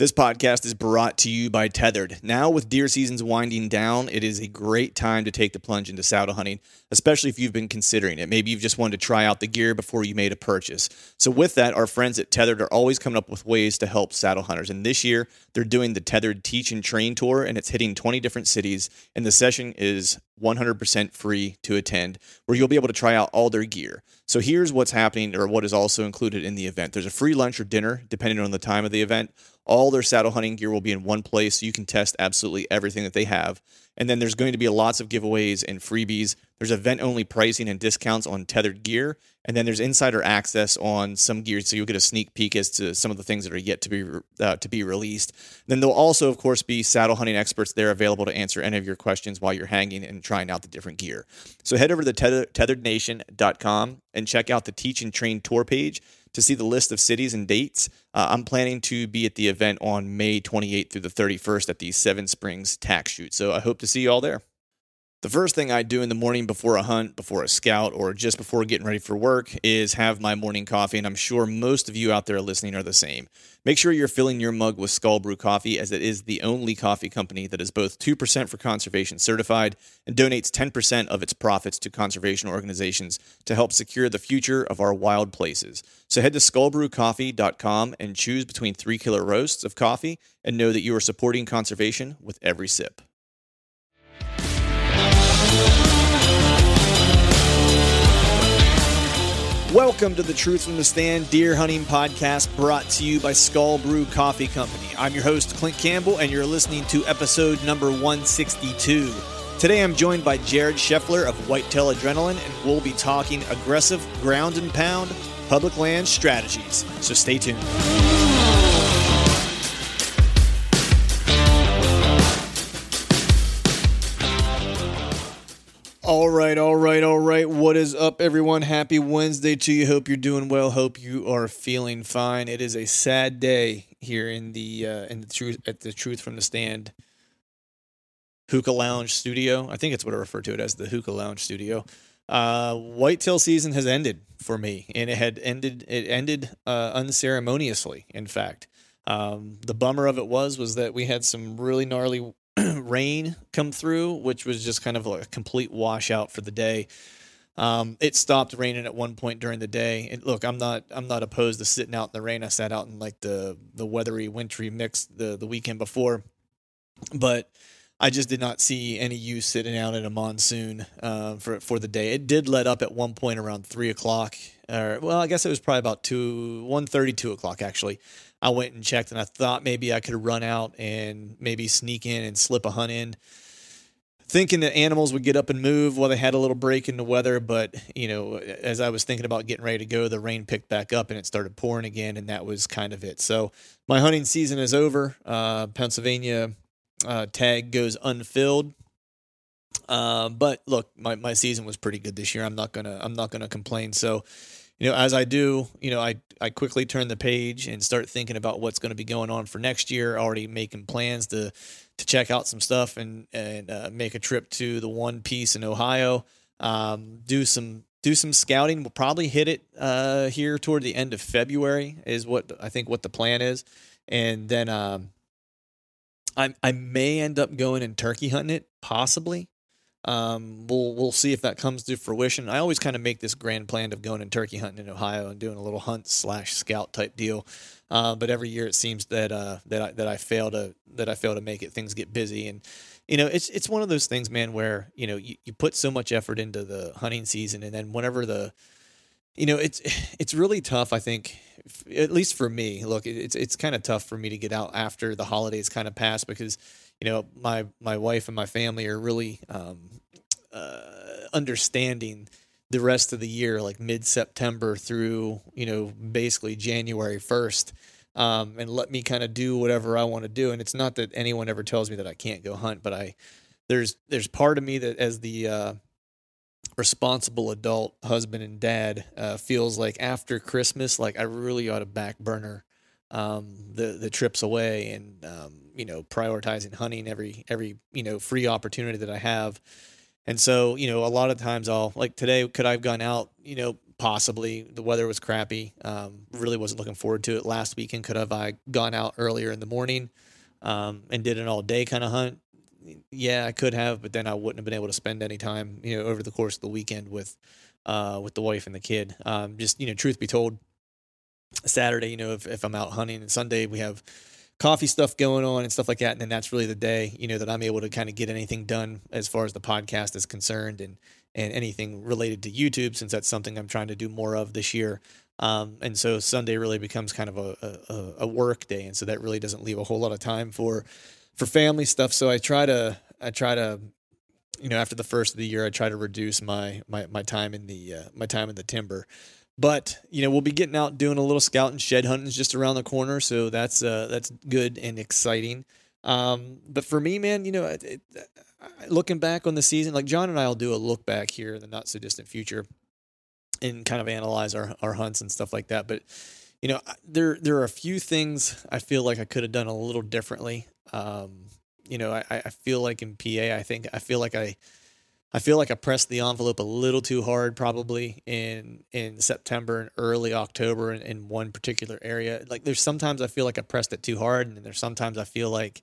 This podcast is brought to you by Tethered. Now, with deer seasons winding down, it is a great time to take the plunge into saddle hunting, especially if you've been considering it. Maybe you've just wanted to try out the gear before you made a purchase. So, with that, our friends at Tethered are always coming up with ways to help saddle hunters. And this year, they're doing the Tethered Teach and Train Tour, and it's hitting 20 different cities. And the session is 100% free to attend, where you'll be able to try out all their gear. So here's what's happening, or what is also included in the event. There's a free lunch or dinner, depending on the time of the event. All their saddle hunting gear will be in one place, so you can test absolutely everything that they have. And then there's going to be lots of giveaways and freebies. There's event only pricing and discounts on tethered gear. And then there's insider access on some gear, so you'll get a sneak peek as to some of the things that are yet to be uh, to be released. Then there'll also, of course, be saddle hunting experts there available to answer any of your questions while you're hanging and trying out the different gear. So head over to tether, tetherednation.com and check out the Teach and Train tour page to see the list of cities and dates. Uh, I'm planning to be at the event on May 28th through the 31st at the Seven Springs TAC Shoot. So I hope to see you all there. The first thing I do in the morning before a hunt, before a scout, or just before getting ready for work is have my morning coffee, and I'm sure most of you out there listening are the same. Make sure you're filling your mug with Skull Brew coffee, as it is the only coffee company that is both 2% for conservation certified and donates 10% of its profits to conservation organizations to help secure the future of our wild places. So head to skullbrewcoffee.com and choose between three killer roasts of coffee and know that you are supporting conservation with every sip. Welcome to the Truth from the Stand Deer Hunting Podcast brought to you by Skull Brew Coffee Company. I'm your host, Clint Campbell, and you're listening to episode number 162. Today I'm joined by Jared Scheffler of Whitetail Adrenaline, and we'll be talking aggressive ground and pound public land strategies. So stay tuned. All right, all right, all right. What is up, everyone? Happy Wednesday to you. Hope you're doing well. Hope you are feeling fine. It is a sad day here in the uh, in the truth at the Truth from the Stand Hookah Lounge Studio. I think it's what I refer to it as the Hookah Lounge Studio. Uh, whitetail season has ended for me, and it had ended. It ended uh, unceremoniously. In fact, um, the bummer of it was was that we had some really gnarly rain come through, which was just kind of like a complete washout for the day. Um, it stopped raining at one point during the day. And look, I'm not I'm not opposed to sitting out in the rain. I sat out in like the the weathery, wintry mix the the weekend before, but I just did not see any use sitting out in a monsoon uh, for for the day. It did let up at one point around three o'clock, or well, I guess it was probably about two one thirty, two o'clock actually. I went and checked, and I thought maybe I could run out and maybe sneak in and slip a hunt in, thinking that animals would get up and move while they had a little break in the weather. But you know, as I was thinking about getting ready to go, the rain picked back up and it started pouring again, and that was kind of it. So my hunting season is over. Uh, Pennsylvania uh, tag goes unfilled. Uh, but look, my, my season was pretty good this year. I'm not gonna I'm not gonna complain. So, you know, as I do, you know, I I quickly turn the page and start thinking about what's going to be going on for next year. Already making plans to to check out some stuff and and uh, make a trip to the One Piece in Ohio. Um, do some do some scouting. We'll probably hit it uh, here toward the end of February is what I think what the plan is, and then um, I I may end up going and turkey hunting it possibly. Um, we'll we'll see if that comes to fruition. I always kind of make this grand plan of going and turkey hunting in Ohio and doing a little hunt slash scout type deal. Uh, but every year it seems that uh, that I, that I fail to that I fail to make it. Things get busy, and you know it's it's one of those things, man, where you know you, you put so much effort into the hunting season, and then whenever the you know it's it's really tough. I think at least for me. Look, it's it's kind of tough for me to get out after the holidays kind of pass because you know my my wife and my family are really um, uh, understanding the rest of the year, like mid September through you know basically January first. Um, and let me kind of do whatever I want to do. And it's not that anyone ever tells me that I can't go hunt, but I there's there's part of me that as the uh, responsible adult husband and dad uh, feels like after Christmas, like I really ought to back burner um, the the trips away and um, you know prioritizing hunting every every you know free opportunity that I have. And so you know a lot of times I'll like today could I have gone out you know possibly the weather was crappy um, really wasn't looking forward to it last weekend could have I gone out earlier in the morning um, and did an all day kind of hunt yeah, I could have, but then I wouldn't have been able to spend any time, you know, over the course of the weekend with, uh, with the wife and the kid. Um, just you know, truth be told, Saturday, you know, if, if I'm out hunting, and Sunday we have coffee stuff going on and stuff like that, and then that's really the day, you know, that I'm able to kind of get anything done as far as the podcast is concerned, and and anything related to YouTube, since that's something I'm trying to do more of this year. Um, and so Sunday really becomes kind of a, a, a work day, and so that really doesn't leave a whole lot of time for for family stuff. So I try to I try to you know after the first of the year I try to reduce my my my time in the uh, my time in the timber. But you know we'll be getting out doing a little scout and shed hunting just around the corner, so that's uh, that's good and exciting. Um, but for me, man, you know, it, it, looking back on the season, like John and I will do a look back here in the not so distant future and kind of analyze our, our hunts and stuff like that. But you know, there there are a few things I feel like I could have done a little differently. Um, you know, I, I feel like in PA, I think I feel like I, I feel like I pressed the envelope a little too hard, probably in in September and early October in, in one particular area. Like there's sometimes I feel like I pressed it too hard, and there's sometimes I feel like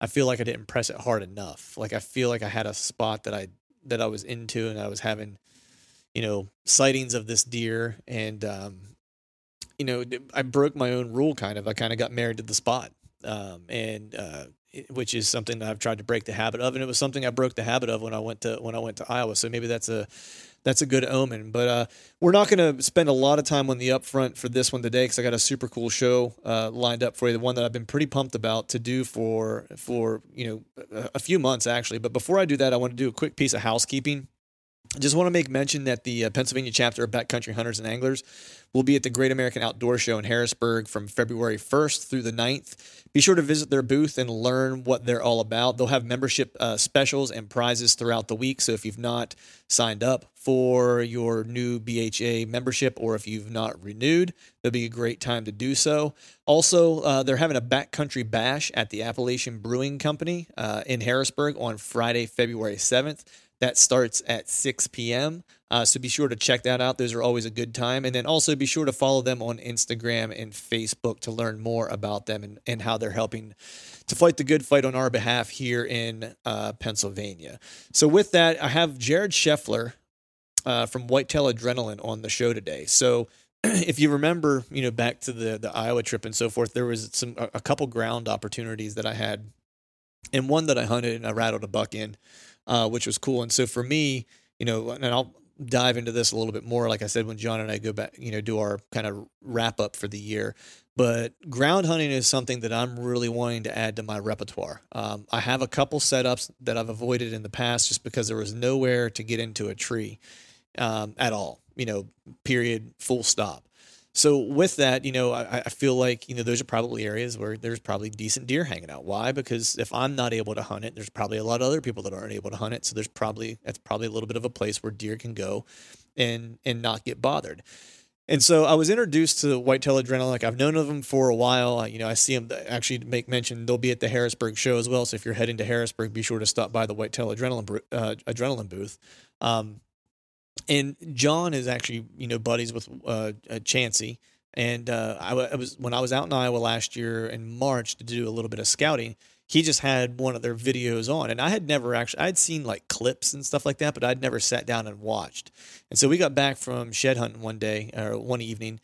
I feel like I didn't press it hard enough. Like I feel like I had a spot that I that I was into, and I was having, you know, sightings of this deer, and um, you know, I broke my own rule. Kind of, I kind of got married to the spot um, and uh, which is something that I've tried to break the habit of, and it was something I broke the habit of when I went to when I went to Iowa. So maybe that's a that's a good omen. But uh, we're not going to spend a lot of time on the upfront for this one today because I got a super cool show uh, lined up for you. The one that I've been pretty pumped about to do for for you know a few months actually. But before I do that, I want to do a quick piece of housekeeping. Just want to make mention that the uh, Pennsylvania chapter of Backcountry Hunters and Anglers will be at the Great American Outdoor Show in Harrisburg from February 1st through the 9th. Be sure to visit their booth and learn what they're all about. They'll have membership uh, specials and prizes throughout the week. So if you've not signed up for your new BHA membership or if you've not renewed, it'll be a great time to do so. Also, uh, they're having a backcountry bash at the Appalachian Brewing Company uh, in Harrisburg on Friday, February 7th. That starts at 6 p.m. Uh, so be sure to check that out. Those are always a good time. And then also be sure to follow them on Instagram and Facebook to learn more about them and, and how they're helping to fight the good fight on our behalf here in uh, Pennsylvania. So with that, I have Jared Scheffler uh, from Whitetail Adrenaline on the show today. So if you remember, you know, back to the the Iowa trip and so forth, there was some a, a couple ground opportunities that I had, and one that I hunted and I rattled a buck in uh, which was cool. And so for me, you know, and I'll dive into this a little bit more, like I said, when John and I go back, you know, do our kind of wrap up for the year. But ground hunting is something that I'm really wanting to add to my repertoire. Um, I have a couple setups that I've avoided in the past just because there was nowhere to get into a tree um, at all, you know, period, full stop. So with that, you know, I, I feel like you know those are probably areas where there's probably decent deer hanging out. Why? Because if I'm not able to hunt it, there's probably a lot of other people that aren't able to hunt it. So there's probably that's probably a little bit of a place where deer can go and and not get bothered. And so I was introduced to Whitetail Adrenaline. Like I've known of them for a while. You know, I see them actually make mention they'll be at the Harrisburg show as well. So if you're heading to Harrisburg, be sure to stop by the Whitetail Adrenaline uh, Adrenaline booth. Um, and John is actually you know buddies with uh, uh. And uh, I, I was when I was out in Iowa last year in March to do a little bit of scouting he just had one of their videos on. And i had never actually i'd seen like clips and stuff like that but i'd never sat down and watched. And so we got back from shed hunting one day or one evening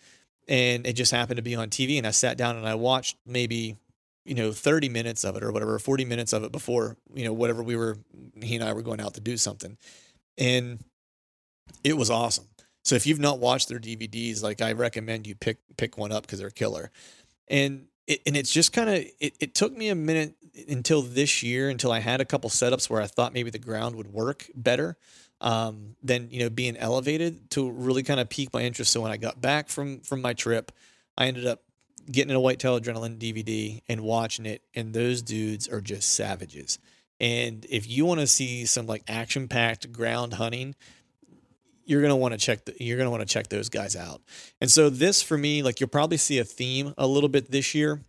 and it just happened to be on tv and i sat down and i watched maybe you know 30 minutes of it or whatever 40 minutes of it before you know whatever we were he and i were going out to do something. And it was awesome so if you've not watched their dvds like i recommend you pick pick one up because they're killer and it, and it's just kind of it, it took me a minute until this year until I had a couple setups where I thought maybe the ground would work better um, than you know being elevated to really kind of pique my interest. So when I got back from from my trip, I ended up getting a Whitetail Adrenaline DVD and watching it, and those dudes are just savages. And if you want to see some like action packed ground hunting, you're gonna want to check the, you're gonna want to check those guys out. And so this for me, like you'll probably see a theme a little bit this year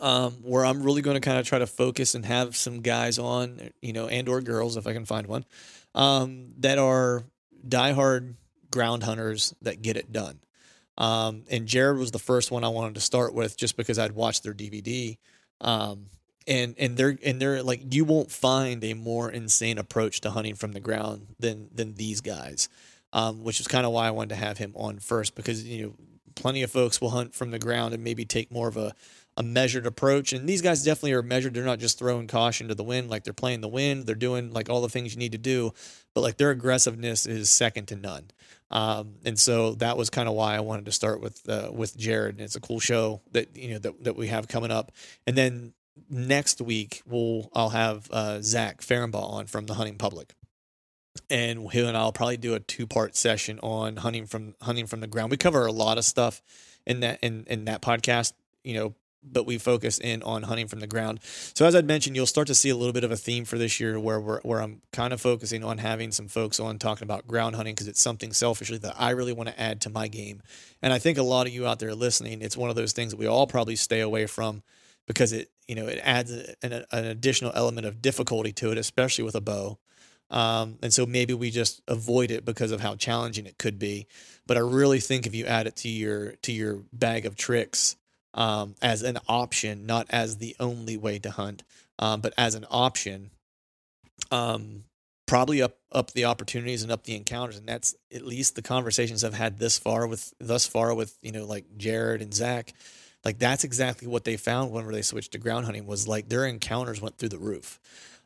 um, where I'm really going to kind of try to focus and have some guys on, you know, and or girls if I can find one, um, that are diehard ground hunters that get it done. Um, and Jared was the first one I wanted to start with just because I'd watched their DVD. Um, and and they're and they're like you won't find a more insane approach to hunting from the ground than than these guys. Um, which is kind of why I wanted to have him on first because you know plenty of folks will hunt from the ground and maybe take more of a a measured approach. And these guys definitely are measured. They're not just throwing caution to the wind, like they're playing the wind. They're doing like all the things you need to do, but like their aggressiveness is second to none. Um, and so that was kind of why I wanted to start with uh, with Jared. And it's a cool show that you know that, that we have coming up. And then next week we'll I'll have uh, Zach Ferenbaugh on from the Hunting Public and he and I'll probably do a two part session on hunting from hunting from the ground. We cover a lot of stuff in that in in that podcast. You know, but we focus in on hunting from the ground. So as I'd mentioned, you'll start to see a little bit of a theme for this year where we're, where I'm kind of focusing on having some folks on talking about ground hunting because it's something selfishly that I really want to add to my game. And I think a lot of you out there listening, it's one of those things that we all probably stay away from because it, you know, it adds an, an additional element of difficulty to it, especially with a bow. Um, and so maybe we just avoid it because of how challenging it could be. But I really think if you add it to your to your bag of tricks, um, as an option, not as the only way to hunt, um, but as an option, um, probably up up the opportunities and up the encounters. And that's at least the conversations I've had this far with thus far with you know like Jared and Zach. Like that's exactly what they found whenever they switched to ground hunting was like their encounters went through the roof.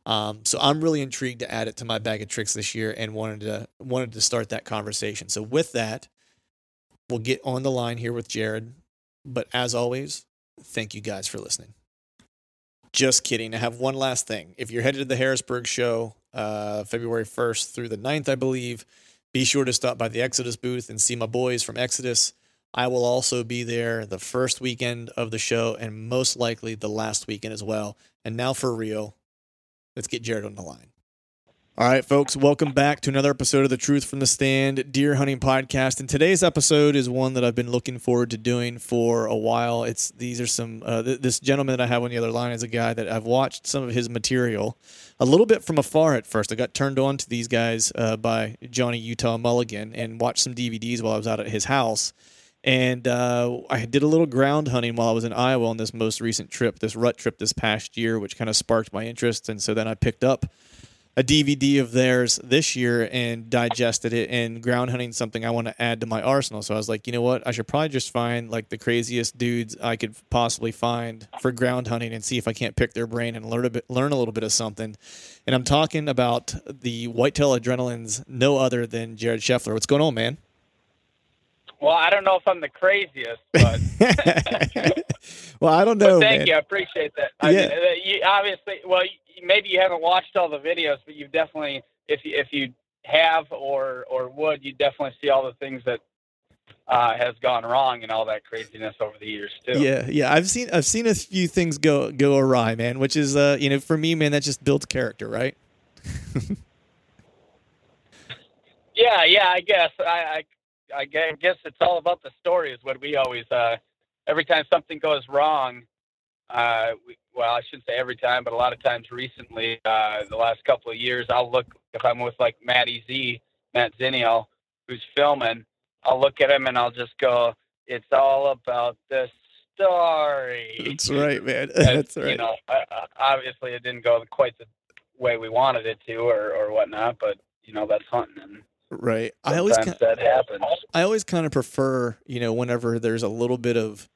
Um, so I'm really intrigued to add it to my bag of tricks this year and wanted to wanted to start that conversation. So with that, we'll get on the line here with Jared. But as always, thank you guys for listening. Just kidding. I have one last thing. If you're headed to the Harrisburg show, uh, February 1st through the 9th, I believe, be sure to stop by the Exodus booth and see my boys from Exodus. I will also be there the first weekend of the show and most likely the last weekend as well. And now for real, let's get Jared on the line. All right, folks, welcome back to another episode of the Truth from the Stand Deer Hunting Podcast. And today's episode is one that I've been looking forward to doing for a while. It's these are some uh, th- this gentleman that I have on the other line is a guy that I've watched some of his material a little bit from afar at first. I got turned on to these guys uh, by Johnny Utah Mulligan and watched some DVDs while I was out at his house. And uh, I did a little ground hunting while I was in Iowa on this most recent trip, this rut trip this past year, which kind of sparked my interest. And so then I picked up a DVD of theirs this year and digested it and ground hunting something I want to add to my arsenal. So I was like, you know what? I should probably just find like the craziest dudes I could possibly find for ground hunting and see if I can't pick their brain and learn a bit, learn a little bit of something. And I'm talking about the Whitetail Adrenaline's no other than Jared Scheffler. What's going on, man? Well, I don't know if I'm the craziest, but well, I don't know. But thank man. you, I appreciate that. I yeah. Mean, you, obviously, well, maybe you haven't watched all the videos, but you've definitely, if you, if you have or or would, you definitely see all the things that uh, has gone wrong and all that craziness over the years too. Yeah, yeah, I've seen I've seen a few things go go awry, man. Which is, uh, you know, for me, man, that just builds character, right? yeah, yeah, I guess I, I I guess it's all about the story, is what we always. Uh, every time something goes wrong, uh, we, well, I shouldn't say every time, but a lot of times recently, uh, the last couple of years, I'll look if I'm with like Matty Z, Matt Zinniel, who's filming. I'll look at him and I'll just go, "It's all about the story." That's right, man. That's right. You know, obviously it didn't go quite the way we wanted it to, or or whatnot, but you know that's hunting. And right. I always that happens. I always kind of prefer, you know, whenever there's a little bit of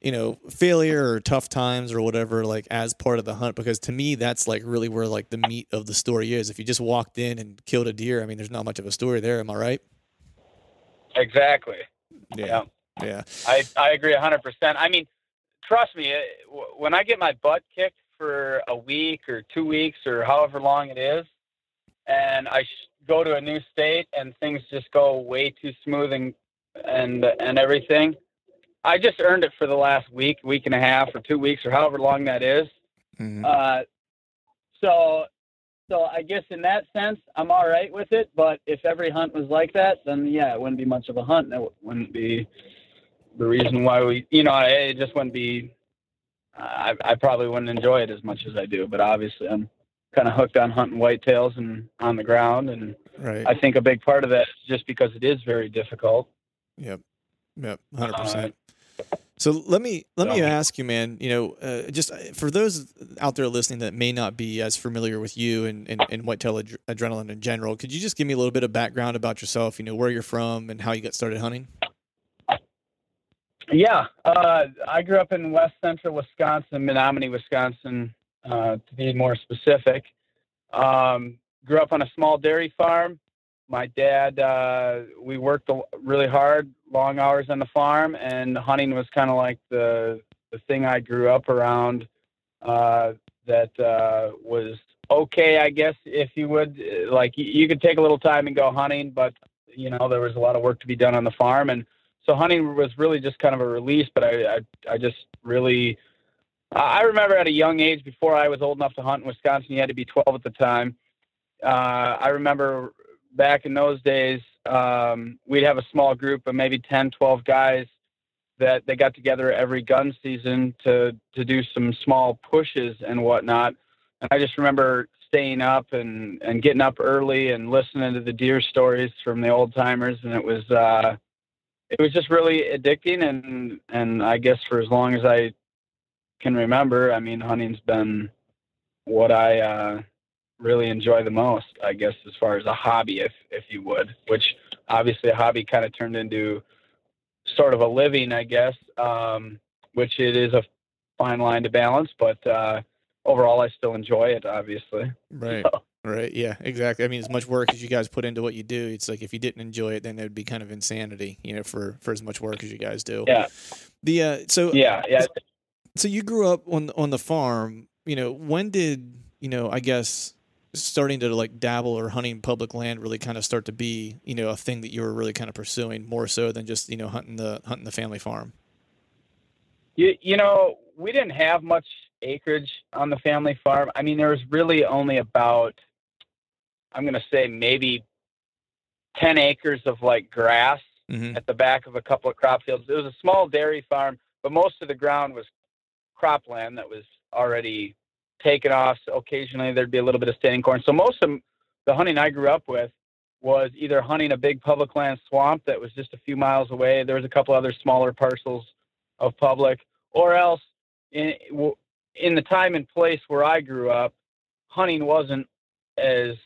you know failure or tough times or whatever like as part of the hunt because to me that's like really where like the meat of the story is. If you just walked in and killed a deer i mean there's not much of a story there am i right? Exactly. Yeah. Yeah, i i agree 100% i mean trust me when i get my butt kicked for a week or two weeks or however long it is and i go to a new state and things just go way too smooth and and and everything I just earned it for the last week, week and a half, or two weeks, or however long that is. Mm-hmm. Uh, so, so I guess in that sense, I'm all right with it. But if every hunt was like that, then yeah, it wouldn't be much of a hunt. That wouldn't be the reason why we, you know, it just wouldn't be. I, I probably wouldn't enjoy it as much as I do. But obviously, I'm kind of hooked on hunting whitetails and on the ground, and right. I think a big part of that is just because it is very difficult. Yep. Yep. Hundred uh, percent. So let me let me ask you, man. You know, uh, just uh, for those out there listening that may not be as familiar with you and, and, and whitetail ad- adrenaline in general, could you just give me a little bit of background about yourself? You know, where you're from and how you got started hunting. Yeah, uh, I grew up in West Central Wisconsin, Menomonie, Wisconsin, uh, to be more specific. Um, grew up on a small dairy farm my dad, uh, we worked really hard, long hours on the farm, and hunting was kind of like the the thing I grew up around. Uh, that uh, was okay, I guess, if you would. Like you could take a little time and go hunting, but you know there was a lot of work to be done on the farm, and so hunting was really just kind of a release. But I, I, I just really, I remember at a young age, before I was old enough to hunt in Wisconsin, you had to be 12 at the time. Uh, I remember back in those days, um, we'd have a small group of maybe 10, 12 guys that they got together every gun season to to do some small pushes and whatnot. And I just remember staying up and and getting up early and listening to the deer stories from the old timers, and it was uh, it was just really addicting. And and I guess for as long as I can remember, I mean, hunting's been what I uh, really enjoy the most, I guess, as far as a hobby, if if you would, which obviously a hobby kind of turned into sort of a living, I guess, um, which it is a fine line to balance, but uh, overall, I still enjoy it, obviously. Right. So. Right. Yeah. Exactly. I mean, as much work as you guys put into what you do, it's like if you didn't enjoy it, then it would be kind of insanity, you know, for for as much work as you guys do. Yeah. The uh, so yeah yeah. So you grew up on on the farm. You know, when did you know? I guess starting to like dabble or hunting public land really kind of start to be you know a thing that you were really kind of pursuing more so than just you know hunting the hunting the family farm you, you know we didn't have much acreage on the family farm i mean there was really only about i'm going to say maybe 10 acres of like grass mm-hmm. at the back of a couple of crop fields it was a small dairy farm but most of the ground was cropland that was already taken off. So occasionally there'd be a little bit of standing corn. So most of the hunting I grew up with was either hunting a big public land swamp that was just a few miles away. There was a couple other smaller parcels of public, or else in in the time and place where I grew up, hunting wasn't as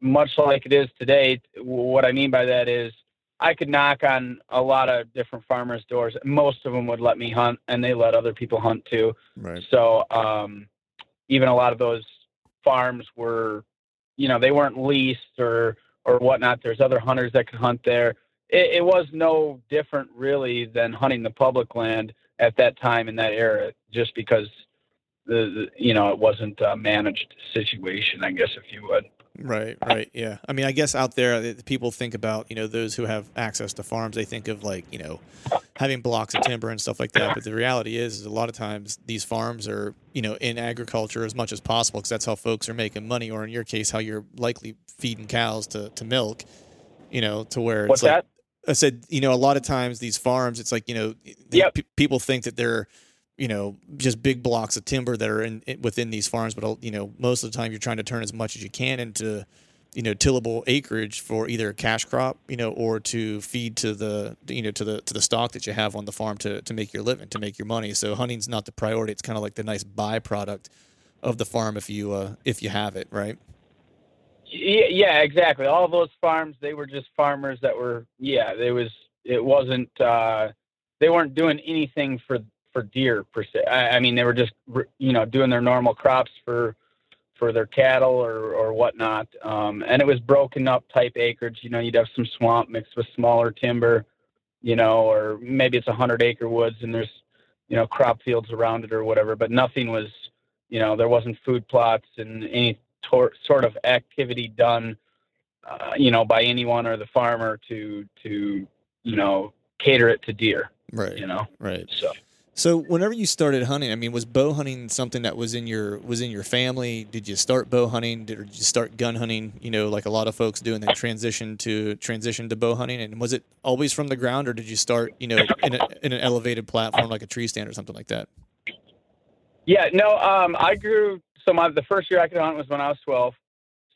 much like it is today. What I mean by that is I could knock on a lot of different farmers' doors. Most of them would let me hunt, and they let other people hunt too. Right. So, um, even a lot of those farms were, you know, they weren't leased or or whatnot. There's other hunters that could hunt there. It, it was no different really than hunting the public land at that time in that era, just because the, the you know it wasn't a managed situation, I guess if you would. Right, right, yeah. I mean, I guess out there, uh, people think about you know those who have access to farms. They think of like you know having blocks of timber and stuff like that. But the reality is, is a lot of times these farms are you know in agriculture as much as possible because that's how folks are making money. Or in your case, how you're likely feeding cows to to milk. You know, to where What's like that? I said, you know, a lot of times these farms, it's like you know, Yep. pe- people think that they're you know just big blocks of timber that are in, in within these farms, but you know most of the time you're trying to turn as much as you can into you know tillable acreage for either a cash crop, you know, or to feed to the you know to the to the stock that you have on the farm to to make your living, to make your money. So hunting's not the priority; it's kind of like the nice byproduct of the farm if you uh, if you have it, right? Yeah, yeah, exactly. All those farms, they were just farmers that were, yeah, they was, it wasn't, uh, they weren't doing anything for, for deer per se. I, I mean, they were just, you know, doing their normal crops for, for their cattle or, or whatnot. Um, and it was broken up type acreage. You know, you'd have some swamp mixed with smaller timber, you know, or maybe it's a hundred acre woods and there's, you know, crop fields around it or whatever, but nothing was, you know, there wasn't food plots and any tor- sort of activity done, uh, you know, by anyone or the farmer to to you know cater it to deer. Right. You know, Right. so So whenever you started hunting, I mean, was bow hunting something that was in your was in your family? Did you start bow hunting? Did, or did you start gun hunting? You know, like a lot of folks do, and then transition to transition to bow hunting. And was it always from the ground, or did you start, you know, in, a, in an elevated platform like a tree stand or something like that? yeah, no, um, I grew. So my the first year I could hunt was when I was twelve.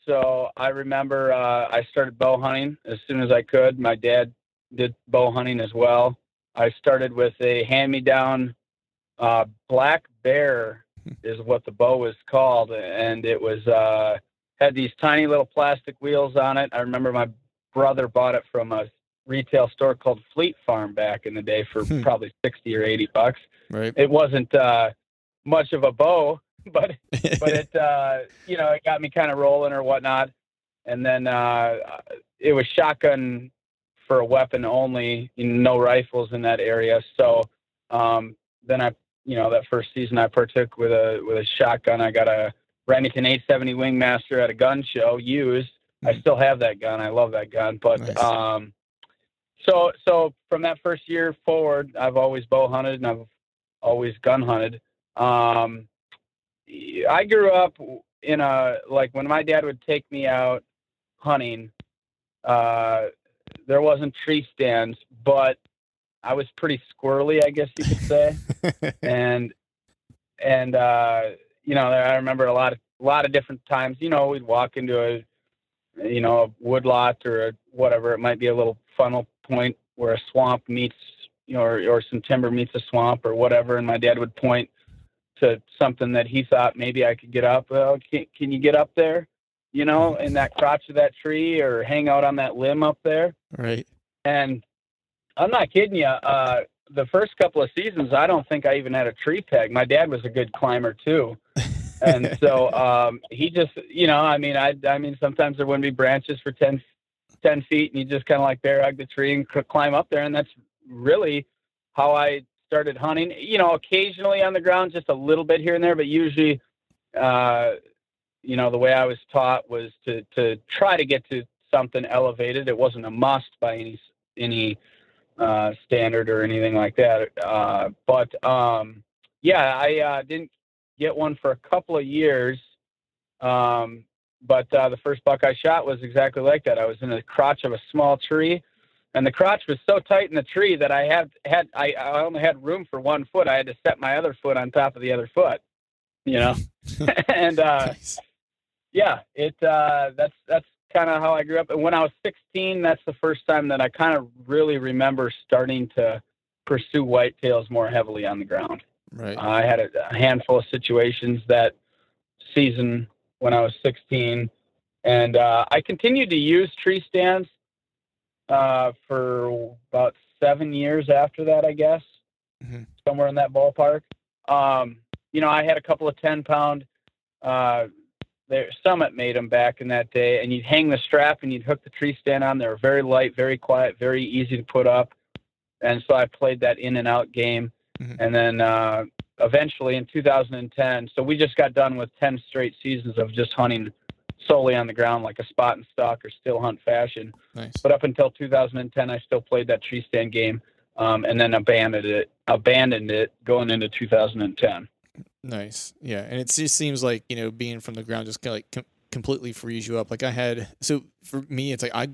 So I remember uh, I started bow hunting as soon as I could. My dad did bow hunting as well. I started with a hand-me-down uh, black bear is what the bow was called, and it was uh, had these tiny little plastic wheels on it. I remember my brother bought it from a retail store called Fleet Farm back in the day for Hmm. probably sixty or eighty bucks. Right. It wasn't uh, much of a bow, but but it uh, you know it got me kind of rolling or whatnot. And then uh, it was shotgun for a weapon only, you know, no rifles in that area. So um, then I, you know, that first season I partook with a with a shotgun. I got a Remington 870 Wingmaster at a gun show used. I Mhm. still have that gun. I love that gun. But Nice. um, so so from that first year forward, I've always bow hunted and I've always gun hunted. Um, I grew up in a like when my dad would take me out hunting. Uh, there wasn't tree stands, but I was pretty squirrely, I guess you could say. and and uh, you know, I remember a lot of a lot of different times. You know, we'd walk into a you know a wood lot or a, whatever. It might be a little funnel point where a swamp meets you know or, or some timber meets a swamp or whatever, and my dad would point to something that he thought maybe I could get up. Well, can, can you get up there? You know, in that crotch of that tree or hang out on that limb up there. right. And I'm not kidding you. Uh, the first couple of seasons, I don't think I even had a tree peg. My dad was a good climber too, and so um, he just, you know, I mean, I, I mean, sometimes there wouldn't be branches for 10, 10 feet, and you just kind of like bear hug the tree and c- climb up there, and that's really how I started hunting. You know, occasionally on the ground, just a little bit here and there, but usually, uh, you know, the way I was taught was to to try to get to something elevated. It wasn't a must by any any uh, standard or anything like that. Uh, but um, yeah, I uh, didn't get one for a couple of years. Um, but uh, the first buck I shot was exactly like that. I was in the crotch of a small tree, and the crotch was so tight in the tree that I had had I, I only had room for one foot. I had to set my other foot on top of the other foot, you know. and uh, Nice. Yeah, it uh, that's that's kind of how I grew up. And when I was 16, that's the first time that I kind of really remember starting to pursue whitetails more heavily on the ground. Right. I had a, a handful of situations that season when I was 16, and uh, I continued to use tree stands uh, for about seven years after that, I guess, Mhm. somewhere in that ballpark. Um, you know, I had a couple of 10 pound. Uh, there, Summit made them back in that day, and you'd hang the strap and you'd hook the tree stand on. They were very light, very quiet, very easy to put up. And so I played that in and out game. Mhm. And then uh, eventually in 2010, so we just got done with 10 straight seasons of just hunting solely on the ground, like a spot and stock or still hunt fashion. Nice. But up until 2010, I still played that tree stand game, um, and then abandoned it. Abandoned it going into 2010. Nice. Yeah, and it just seems like you know being from the ground just kind of like com- completely frees you up. Like I had, so for me, it's like I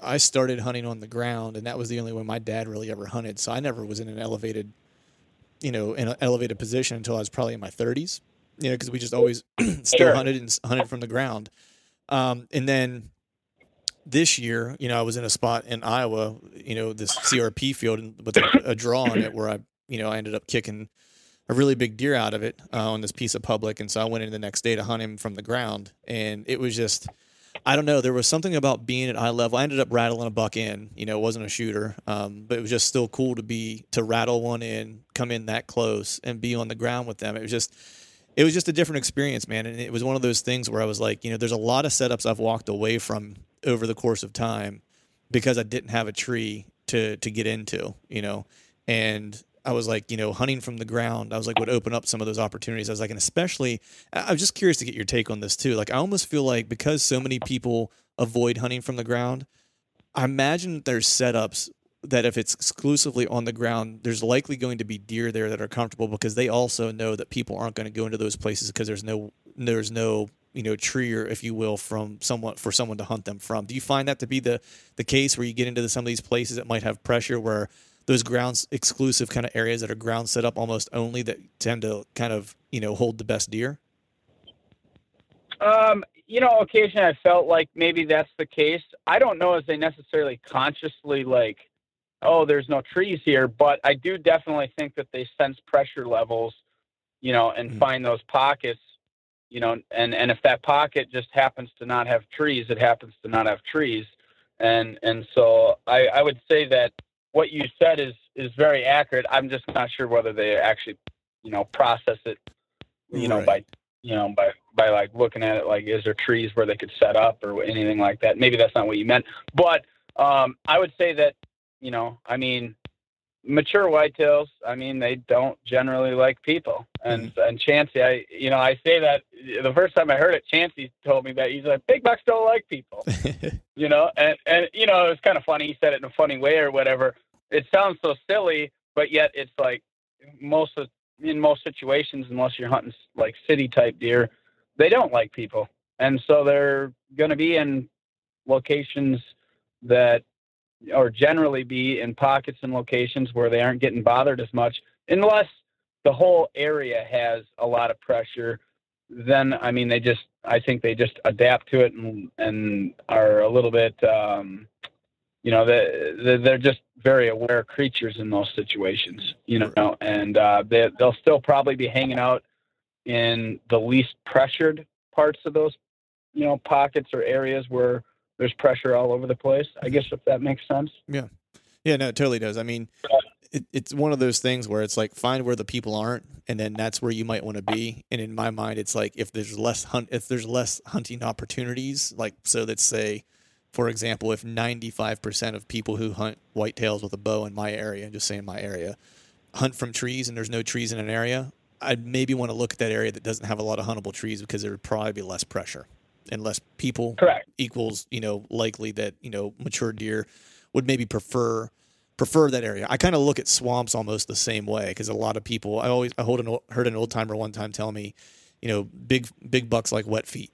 I started hunting on the ground, and that was the only way my dad really ever hunted. So I never was in an elevated, you know, in an elevated position until I was probably in my 30s. You know, because we just always still hunted and hunted from the ground. Um, and then this year, you know, I was in a spot in Iowa, you know, this CRP field with a, a draw on it where I, you know, I ended up kicking a really big deer out of it uh, on this piece of public. And so I went in the next day to hunt him from the ground. And it was just, I don't know, there was something about being at eye level. I ended up rattling a buck in, you know, it wasn't a shooter, um, but it was just still cool to be, to rattle one in, come in that close and be on the ground with them. It was just, it was just a different experience, man. And it was one of those things where I was like, you know, there's a lot of setups I've walked away from over the course of time because I didn't have a tree to to get into, you know. And I was like, you know, hunting from the ground, I was like, would open up some of those opportunities. I was like, and especially, I was just curious to get your take on this too. Like, I almost feel like because so many people avoid hunting from the ground, I imagine there's setups that if it's exclusively on the ground, there's likely going to be deer there that are comfortable because they also know that people aren't going to go into those places because there's no there's no you know tree or if you will from someone for someone to hunt them from. Do you find that to be the the case where you get into the, some of these places that might have pressure where those grounds exclusive kind of areas that are ground set up almost only that tend to kind of you know hold the best deer? Um, you know, occasionally I felt like maybe that's the case. I don't know if they necessarily consciously like, oh, there's no trees here, but I do definitely think that they sense pressure levels, you know, and Mhm. find those pockets, you know, and and if that pocket just happens to not have trees, it happens to not have trees, and and so I I would say that what you said is is very accurate. I'm just not sure whether they actually, you know, process it, you know, Right. by you know, by by like looking at it like is there trees where they could set up or anything like that. Maybe that's not what you meant. But um I would say that, you know, I mean mature whitetails, I mean they don't generally like people. And and Chansey, I you know, I say that the first time I heard it, Chansey told me that he's like big bucks don't like people. you know, and and you know, it was kind of funny. He said it in a funny way or whatever. It sounds so silly, but yet it's like most of in most situations, unless you're hunting like city type deer, they don't like people, and so they're going to be in locations that, or generally be in pockets and locations where they aren't getting bothered as much, unless the whole area has a lot of pressure. Then I mean, they just I think they just adapt to it and and are a little bit. Um, you know, they, they're just very aware creatures in those situations, you know, and uh, they, they'll still probably be hanging out in the least pressured parts of those, you know, pockets or areas where there's pressure all over the place. I guess if that makes sense. Yeah, Yeah, no, it totally does. I mean, it, it's one of those things where it's like find where the people aren't, and then that's where you might want to be. And in my mind, it's like if there's less hunt, if there's less hunting opportunities, like so, let's say, for example, if 95% of people who hunt whitetails with a bow in my area, just say in my area, hunt from trees, and there's no trees in an area, I'd maybe want to look at that area that doesn't have a lot of huntable trees because there would probably be less pressure and less people Correct. equals you know likely that you know mature deer would maybe prefer prefer that area. I kind of look at swamps almost the same way because a lot of people I always I hold an, heard an old timer one time tell me, you know, big big bucks like wet feet.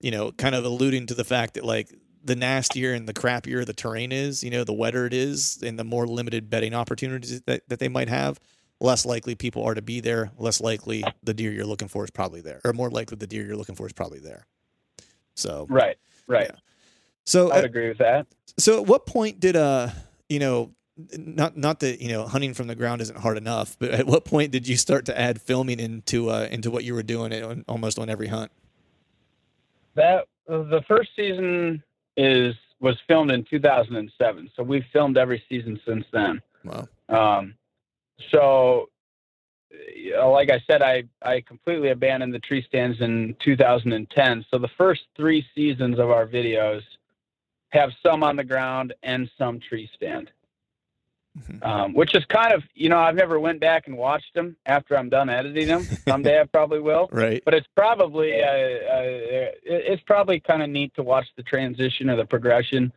You know, kind of alluding to the fact that like the nastier and the crappier the terrain is, you know, the wetter it is and the more limited bedding opportunities that, that they might have, less likely people are to be there, less likely the deer you're looking for is probably there. Or more likely the deer you're looking for is probably there. So Right. Right. so I'd agree with that. so at what point did uh you know not not that you know hunting from the ground isn't hard enough, but at what point did you start to add filming into uh into what you were doing on, almost on every hunt? That the first season is was filmed in 2007, so we've filmed every season since then. Wow. Um, so, uh, like I said, I, I completely abandoned the tree stands in 2010. So the first three seasons of our videos have some on the ground and some tree stand. Mm-hmm. um, which is kind of you know I've never went back and watched them after I'm done editing them. Someday I probably will. Right. But it's probably uh, uh, it's probably kind of neat to watch the transition or the progression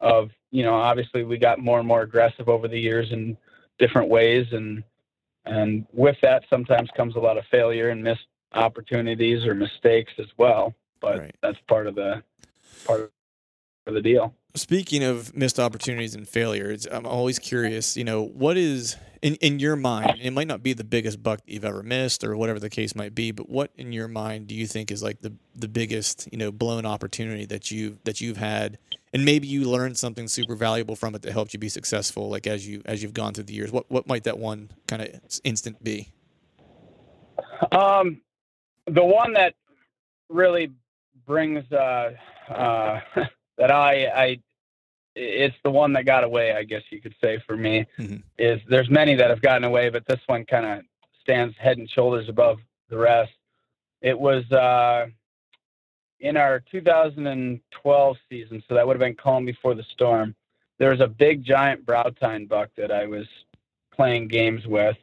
of you know obviously we got more and more aggressive over the years in different ways and and with that sometimes comes a lot of failure and missed opportunities or mistakes as well. But right. that's part of the part of the deal. Speaking of missed opportunities and failures, I'm always curious, you know, what is in, in your mind, it might not be the biggest buck that you've ever missed or whatever the case might be, but what in your mind do you think is like the, the biggest, you know, blown opportunity that you that you've had and maybe you learned something super valuable from it that helped you be successful like as you as you've gone through the years. What what might that one kind of instant be? Um the one that really brings uh uh that I I it's the one that got away, I guess you could say for me. Mm-hmm. Is there's many that have gotten away, but this one kind of stands head and shoulders above the rest. It was uh, in our 2012 season, so that would have been calm before the storm. There was a big giant brow tine buck that I was playing games with,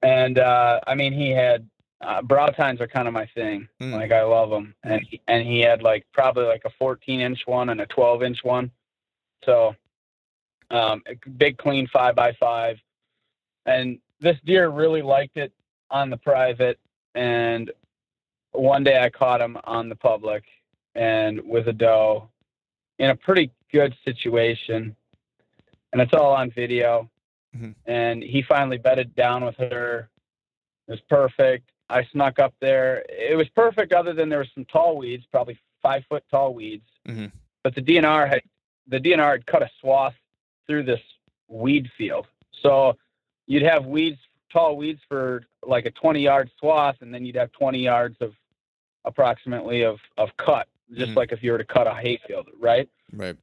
and uh, I mean he had uh, brow tines are kind of my thing. Mm. Like I love them, and he, and he had like probably like a 14 inch one and a 12 inch one so, um, big, clean five by five. And this deer really liked it on the private. And one day I caught him on the public and with a doe in a pretty good situation. And it's all on video. Mm-hmm. And he finally bedded down with her. It was perfect. I snuck up there. It was perfect, other than there was some tall weeds, probably five foot tall weeds. Mm-hmm. But the DNR had the DNR had cut a swath through this weed field. So you'd have weeds, tall weeds for like a 20 yard swath, and then you'd have 20 yards of approximately of, of cut, just mm-hmm. like if you were to cut a hayfield, right? Right.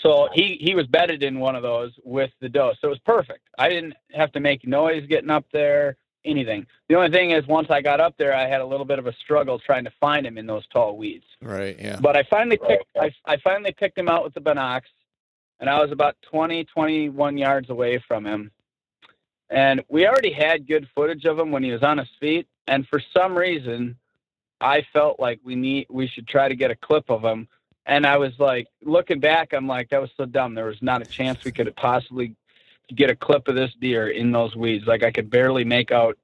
So he, he was bedded in one of those with the doe. So it was perfect. I didn't have to make noise getting up there, anything. The only thing is once I got up there, I had a little bit of a struggle trying to find him in those tall weeds. Right. Yeah. But I finally picked, I, I finally picked him out with the binocs and I was about 20, 21 yards away from him. And we already had good footage of him when he was on his feet. And for some reason, I felt like we need we should try to get a clip of him. And I was like, looking back, I'm like, that was so dumb. There was not a chance we could have possibly get a clip of this deer in those weeds. Like I could barely make out,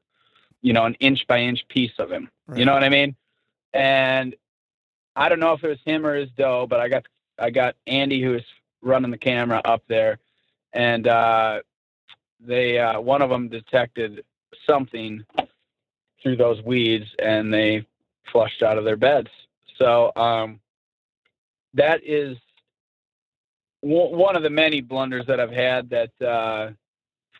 you know, an inch by inch piece of him. Right. You know what I mean? And I don't know if it was him or his doe, but I got I got Andy who was running the camera up there, and uh, they uh, one of them detected something through those weeds, and they flushed out of their beds. So um, that is one of the many blunders that I've had that uh,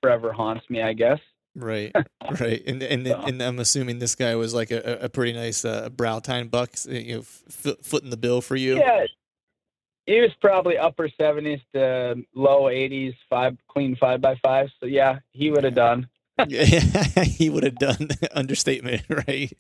forever haunts me, I guess. Right, right, and and and I'm assuming this guy was like a, a pretty nice uh, brow tine buck, you know, f- foot in the bill for you. Yeah, he was probably upper 70s to low 80s, five clean five by five. So yeah, he would have done. yeah, he would have done. Understatement, right?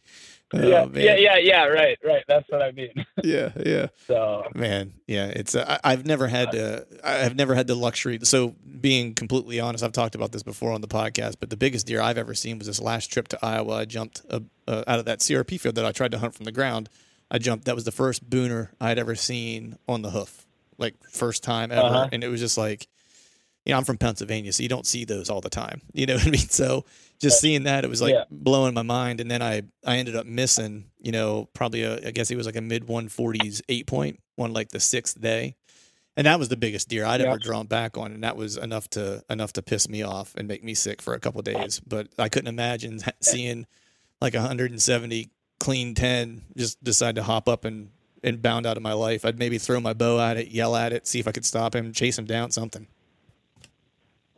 Oh, yeah, man. yeah, yeah, yeah. Right, right. That's what I mean. yeah, yeah. So man, yeah. It's uh, I, have never had to. I've never had the luxury. So being completely honest, I've talked about this before on the podcast. But the biggest deer I've ever seen was this last trip to Iowa. I jumped uh, uh, out of that CRP field that I tried to hunt from the ground I jumped. That was the first booner I'd ever seen on the hoof, like first time ever. Uh-huh. And it was just like, you know, I'm from Pennsylvania, so you don't see those all the time. You know what I mean? So just seeing that, it was like yeah. blowing my mind. And then I, I ended up missing, you know, probably a, I guess it was like a mid 140s eight point on like the sixth day. And that was the biggest deer I'd ever drawn back on, and that was enough to enough to piss me off and make me sick for a couple days. But I couldn't imagine seeing like 170 clean 10 just decide to hop up and, and bound out of my life, I'd maybe throw my bow at it, yell at it, see if I could stop him, chase him down, something.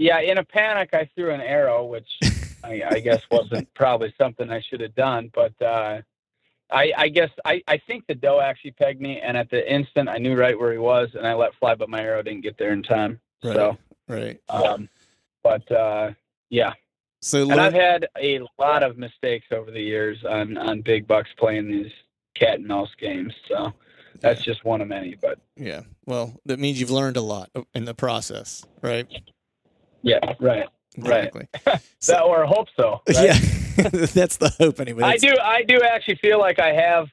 Yeah, in a panic, I threw an arrow, which I, I, guess wasn't probably something I should have done. But uh, I, I, guess I, I think the doe actually pegged me, and at the instant, I knew right where he was, and I let fly, but my arrow didn't get there in time. Right. So, right. Um, but uh, yeah, so and I've had a lot of mistakes over the years on on big bucks playing these cat and mouse games. So that's yeah. just one of many. But yeah, well, that means you've learned a lot in the process, right? Yeah, right. Exactly. Right. that or hope so. Right? Yeah, that's the hope anyway. I do. I do actually feel like I have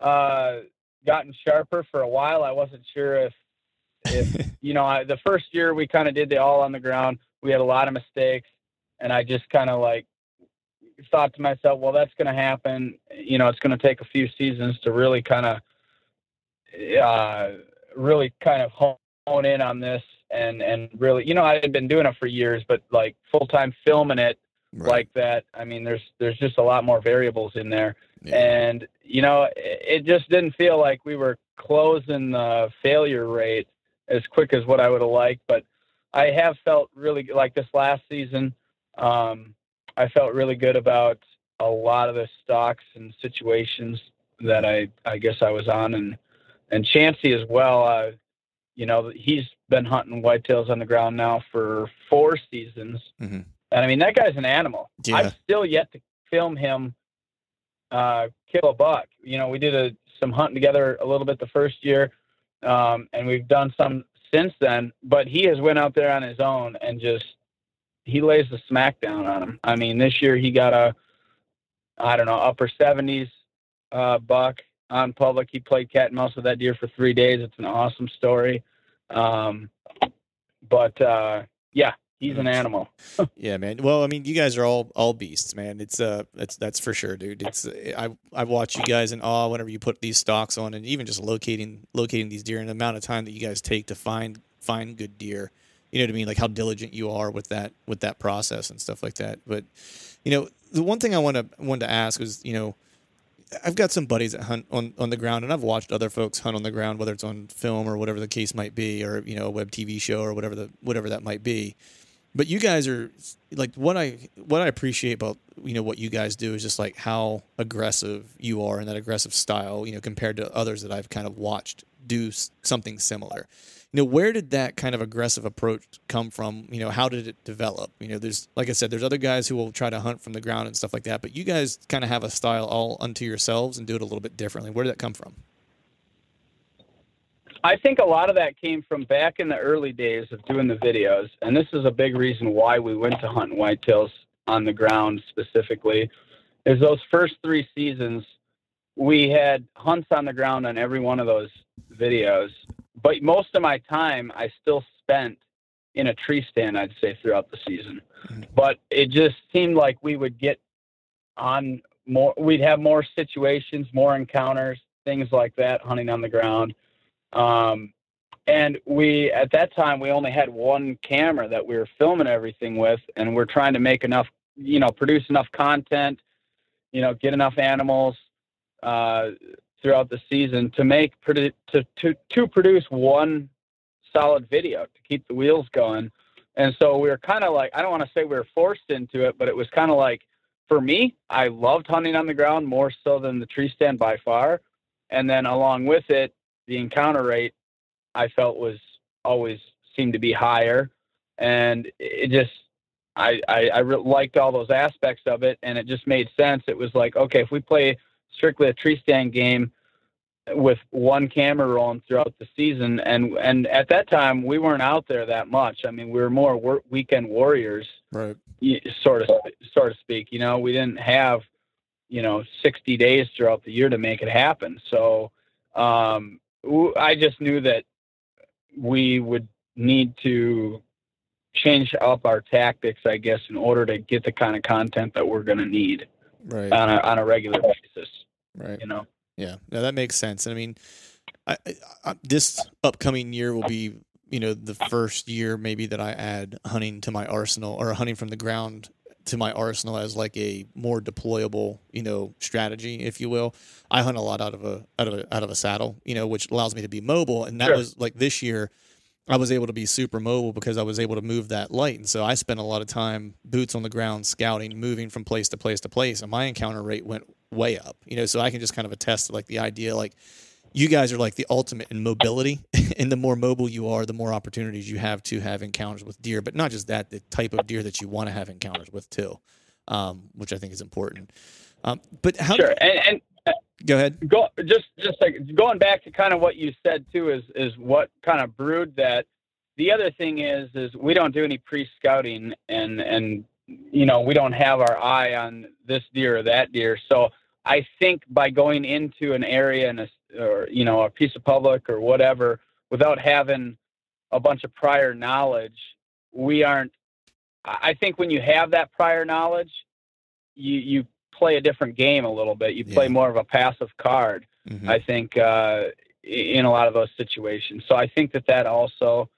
uh, gotten sharper for a while. I wasn't sure if, if you know, I, the first year we kind of did the all on the ground. We had a lot of mistakes, and I just kind of like thought to myself, well, that's going to happen. You know, it's going to take a few seasons to really kind of, uh, really kind of hone in on this. And, and really, you know, I had been doing it for years, but like full time filming it Right. like that. I mean, there's there's just a lot more variables in there, Yeah. and you know, it, it just didn't feel like we were closing the failure rate as quick as what I would have liked. But I have felt really like this last season. Um, I felt really good about a lot of the stalks and situations that I I guess I was on, and and Chansey as well. Uh, you know, he's been hunting whitetails on the ground now for four seasons. Mhm. And I mean, that guy's an animal. Yeah. I've still yet to film him uh, kill a buck. You know, we did a, some hunting together a little bit the first year, um, and we've done some since then. But he has went out there on his own and just he lays the smack down on him. I mean, this year he got a I don't know upper seventies uh, buck on public. He played cat and mouse with that deer for three days. It's an awesome story. Um, but uh, yeah, he's an animal. Yeah, man. Well, I mean, you guys are all all beasts, man. It's uh, that's that's for sure, dude. It's I I watch you guys in awe whenever you put these stalks on, and even just locating locating these deer and the amount of time that you guys take to find find good deer. You know what I mean? Like how diligent you are with that with that process and stuff like that. But you know, the one thing I want to wanted to ask was, you know, I've got some buddies that hunt on, on the ground, and I've watched other folks hunt on the ground, whether it's on film or whatever the case might be, or you know, a web TV show or whatever the whatever that might be. But you guys are like what I what I appreciate about you know what you guys do is just like how aggressive you are and that aggressive style, you know, compared to others that I've kind of watched do something similar. You know, where did that kind of aggressive approach come from? You know, how did it develop? You know, there's like I said, there's other guys who will try to hunt from the ground and stuff like that, but you guys kind of have a style all unto yourselves and do it a little bit differently. Where did that come from? I think a lot of that came from back in the early days of doing the videos, and this is a big reason why we went to hunting whitetails on the ground specifically. Is those first three seasons, we had hunts on the ground on every one of those videos, but most of my time I still spent in a tree stand. I'd say throughout the season, Mhm. but it just seemed like we would get on more. We'd have more situations, more encounters, things like that, hunting on the ground. Um, and we at that time we only had one camera that we were filming everything with, and we're trying to make enough, you know, produce enough content, you know, get enough animals uh, throughout the season to make to to to produce one solid video to keep the wheels going. And so we were kind of like I don't want to say we were forced into it, but it was kind of like for me, I loved hunting on the ground more so than the tree stand by far. And then along with it, the encounter rate I felt was always seemed to be higher, and it just I I, I liked all those aspects of it, and it just made sense. It was like okay, if we play strictly a tree stand game with one camera rolling throughout the season, and and at that time we weren't out there that much. I mean, we were more wor- weekend warriors Right. sort of sort of speak. You know, we didn't have you know 60 days throughout the year to make it happen. So um, w- I just knew that we would need to change up our tactics, I guess, in order to get the kind of content that we're going to need Right. on a on a regular basis. Right. You know. Yeah, no, that makes sense. And I mean, I, I, this upcoming year will be, you know, the first year maybe that I add hunting to my arsenal or hunting from the ground to my arsenal as like a more deployable, you know, strategy, if you will. I hunt a lot out of a out of a out of a saddle, you know, which allows me to be mobile. And that Sure. was like this year. I was able to be super mobile because I was able to move that light. And so I spent a lot of time boots on the ground, scouting, moving from place to place to place. And my encounter rate went way up, you know, so I can just kind of attest to like the idea, like you guys are like the ultimate in mobility. and the more mobile you are, the more opportunities you have to have encounters with deer, but not just that, the type of deer that you want to have encounters with too, um, which I think is important. Um, but how, Sure. And and go ahead. go just just like going back to kind of what you said too is is what kind of brewed that the other thing is, is we don't do any pre-scouting, and and you know we don't have our eye on this deer or that deer. So I think by going into an area and a, or you know a piece of public or whatever without having a bunch of prior knowledge, we aren't. I think when you have that prior knowledge, you you play a different game a little bit. You play Yeah. more of a passive card. Mhm. I think uh, in a lot of those situations. So I think that that also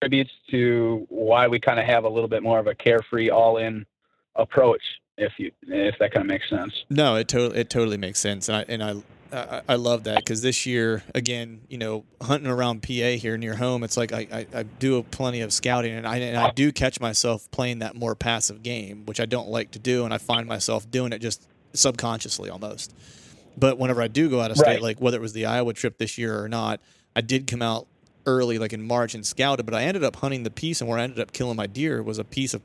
contributes to why we kind of have a little bit more of a carefree, all-in approach. If you if that kind of makes sense. No, it totally it totally makes sense, and I and I I, I love that because this year again, you know, hunting around PA here near home, it's like I, I, I do plenty of scouting, and I and I do catch myself playing that more passive game, which I don't like to do, and I find myself doing it just subconsciously almost. But whenever I do go out of state, Right. like whether it was the Iowa trip this year or not, I did come out early, like in March, and scouted. But I ended up hunting the piece, and where I ended up killing my deer was a piece of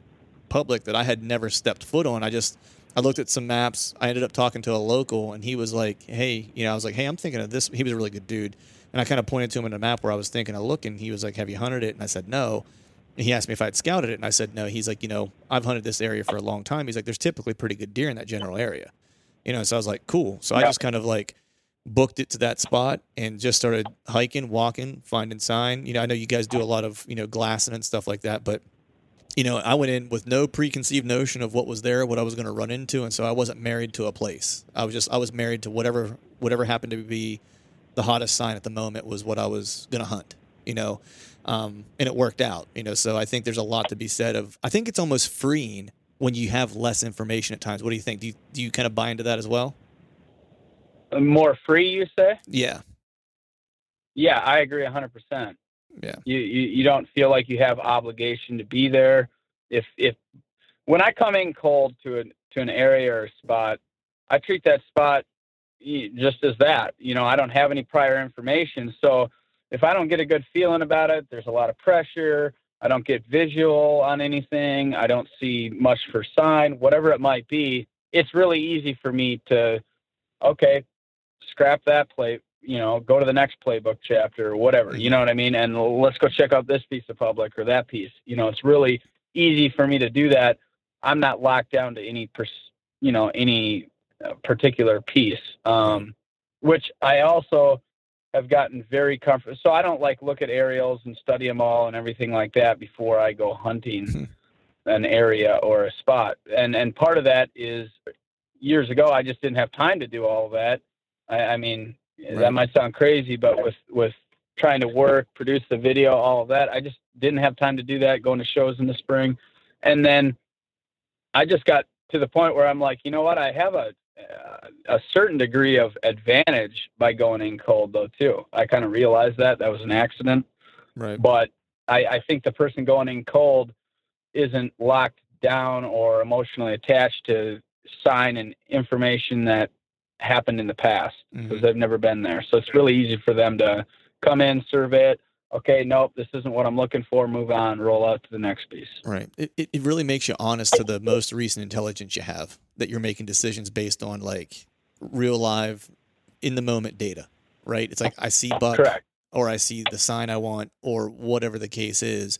public that I had never stepped foot on. I just I looked at some maps. I ended up talking to a local, and he was like, "Hey, you know," I was like, "Hey, I'm thinking of this." He was a really good dude, and I kind of pointed to him in a map where I was thinking of looking. He was like, "Have you hunted it?" And I said, "No." And he asked me if I'd scouted it, and I said, "No." He's like, "You know, I've hunted this area for a long time." He's like, "There's typically pretty good deer in that general area," you know. So I was like, "Cool." So I just kind of like booked it to that spot and just started hiking, walking, finding sign. You know, I know you guys do a lot of you know glassing and stuff like that, but you know, I went in with no preconceived notion of what was there, what I was going to run into, and so I wasn't married to a place. I was just I was married to whatever whatever happened to be the hottest sign at the moment was what I was going to hunt. You know, um, and it worked out. You know, so I think there's a lot to be said of. I think it's almost freeing when you have less information at times. What do you think? Do you do you kind of buy into that as well? More free, you say? Yeah, Yeah, I agree 100%. Yeah, You, you you don't feel like you have obligation to be there. If if when I come in cold to an to an area or spot, I treat that spot just as that. You know, I don't have any prior information, so if I don't get a good feeling about it, there's a lot of pressure. I don't get visual on anything. I don't see much for sign, whatever it might be. It's really easy for me to, okay, scrap that play, you know, go to the next playbook chapter or whatever, you know what I mean? And let's go check out this piece of public or that piece. You know, it's really easy for me to do that. I'm not locked down to any, pers- you know, any uh, particular piece, um, which I also have gotten very comfortable. So I don't like look at aerials and study them all and everything like that before I go hunting an area or a spot. And and part of that is years ago I just didn't have time to do all that. I, I mean Right. that might sound crazy, but with with trying to work, produce the video, all of that, I just didn't have time to do that. Going to shows in the spring, and then I just got to the point where I'm like, you know what? I have a a certain degree of advantage by going in cold, though. Too, I kind of realized that that was an accident right. but I, I think the person going in cold isn't locked down or emotionally attached to sign and information that happened in the past because Mhm. they've never been there. So it's really easy for them to come in, survey it. Okay, nope, this isn't what I'm looking for. Move on, roll out to the next piece. Right. It, it, it really makes you honest to the most recent intelligence you have that you're making decisions based on like real live in the moment data. Right. It's like I see buck Correct. or I see the sign I want or whatever the case is,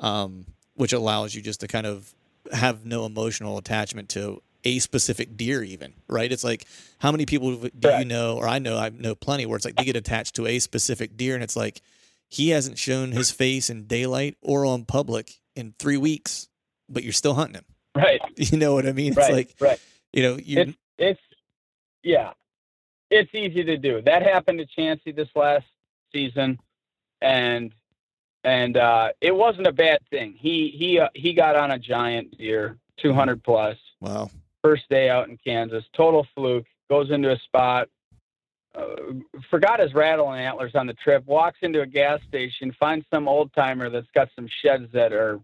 um, which allows you just to kind of have no emotional attachment to a specific deer even right it's like how many people do you know or i know i know plenty where it's like they get attached to a specific deer and it's like he hasn't shown his face in daylight or on public in three weeks but you're still hunting him Right. you know what i mean it's Right. like right. you know you It's it's yeah, it's easy to do. That happened to Chansey this last season, and and uh, it wasn't a bad thing. He he uh, he got on a giant deer, two hundred plus, wow first day out in Kansas. Total fluke. Goes into a spot. Uh, forgot his rattle and antlers on the trip. Walks into a gas station. Finds some old timer that's got some sheds that are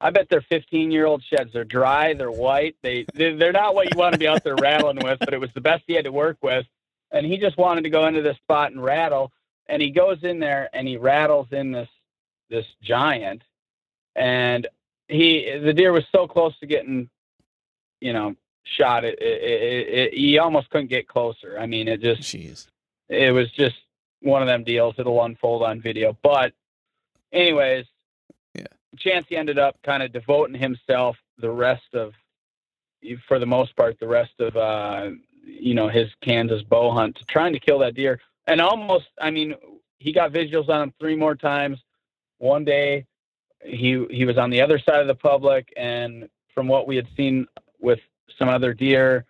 I bet they're 15 year old sheds. They're dry. They're white. They they're they're not what you want to be out there rattling with, but it was the best he had to work with. And he just wanted to go into this spot and rattle. And he goes in there and he rattles in this this giant. And he the deer was so close to getting, you know, shot. It, it, it, it he almost couldn't get closer. I mean, it just jeez it was just one of them deals. It'll unfold on video. But, anyways, yeah, Chancey ended up kind of devoting himself the rest of, for the most part, the rest of uh, you know his Kansas bow hunt to trying to kill that deer. And almost, I mean, he got visuals on him three more times. One day, he he was on the other side of the public, and from what we had seen with some other deer,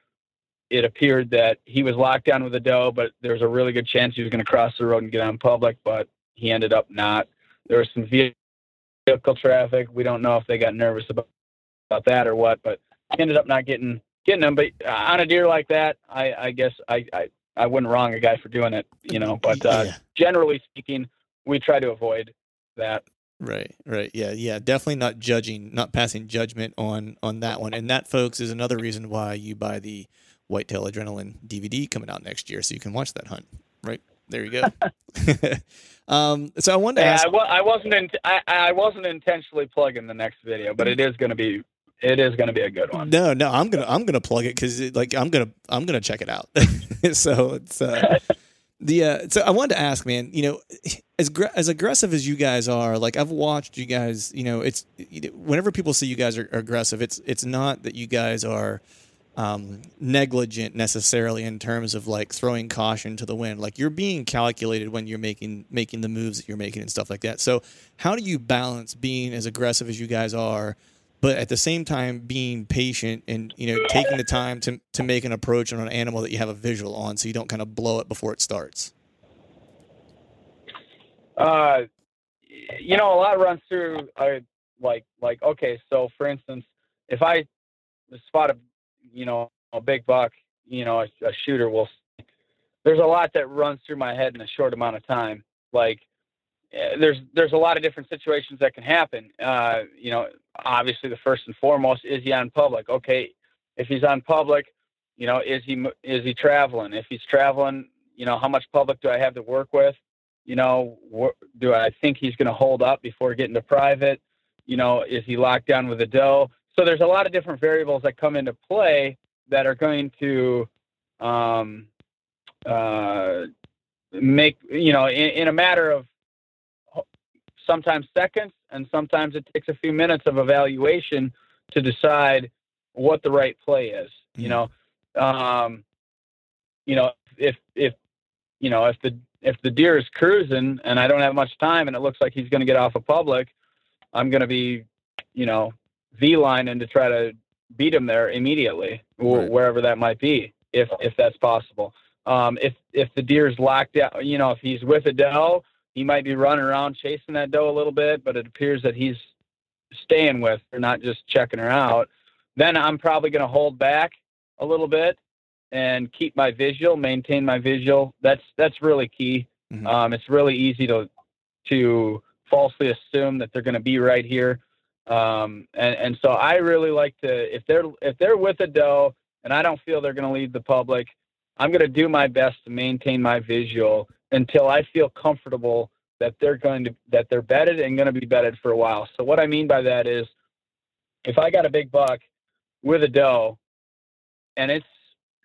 it appeared that he was locked down with a doe, but there was a really good chance he was going to cross the road and get on public, but he ended up not. There was some vehicle traffic. We don't know if they got nervous about, about that or what, but he ended up not getting getting them. But on a deer like that, I, I guess I, I I wouldn't wrong a guy for doing it, you know. But uh, yeah. generally speaking, we try to avoid that. Right, right, yeah, yeah. Definitely not judging, not passing judgment on on that one. And that, folks, is another reason why you buy the Whitetail Adrenaline DVD coming out next year, so you can watch that hunt. Right there, you go. um, so I wanted to ask. I, I wasn't. In, I, I wasn't intentionally plugging the next video, but it is going to be it is going to be a good one. No, no, I'm gonna I'm gonna plug it because like I'm gonna I'm gonna check it out. so it's uh, the uh, so I wanted to ask, man. You know, as as aggressive as you guys are, like I've watched you guys. You know, it's whenever people see you guys are, are aggressive, it's it's not that you guys are um, negligent necessarily in terms of like throwing caution to the wind. Like you're being calculated when you're making making the moves that you're making and stuff like that. So how do you balance being as aggressive as you guys are? but at the same time being patient and you know taking the time to to make an approach on an animal that you have a visual on so you don't kind of blow it before it starts uh you know a lot runs through I like like okay so for instance if i spot a you know a big buck you know a, a shooter will there's a lot that runs through my head in a short amount of time. Like eh, there's there's a lot of different situations that can happen. Uh, you know, obviously the first and foremost is he on public? Okay if he's on public you know is he is he traveling? If he's traveling you know how much public do i have to work with you know wh- do i think he's going to hold up before getting to private you know is he locked down with a doe so there's a lot of different variables that come into play that are going to um, uh, make you know in, in a matter of sometimes seconds and sometimes it takes a few minutes of evaluation to decide what the right play is. Mm-hmm. You know, um, you know if if you know if the if the deer is cruising and I don't have much time and it looks like he's going to get off a of public, I'm going to be you know v lining to try to beat him there immediately right. wherever that might be if if that's possible. Um, if if the deer's locked out, you know, if he's with a doe he might be running around chasing that doe a little bit, but it appears that he's staying with her, not just checking her out. Then I'm probably going to hold back a little bit and keep my visual, maintain my visual. That's that's really key. Mm-hmm. Um, it's really easy to to falsely assume that they're going to be right here. Um, and, and so I really like to if they're if they're with a doe and I don't feel they're going to leave the public, I'm going to do my best to maintain my visual until I feel comfortable that they're going to that they're bedded and going to be bedded for a while. So what I mean by that is if I got a big buck with a doe and it's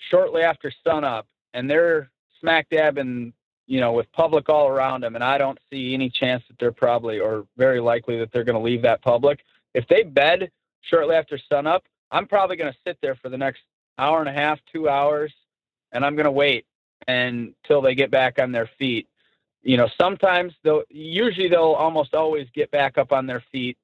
shortly after sunup and they're smack dab in you know with public all around them and I don't see any chance that they're probably or very likely that they're going to leave that public. If they bed shortly after sunup, I'm probably going to sit there for the next hour and a half, 2 hours and I'm going to wait until they get back on their feet. You know, sometimes they'll usually they'll almost always get back up on their feet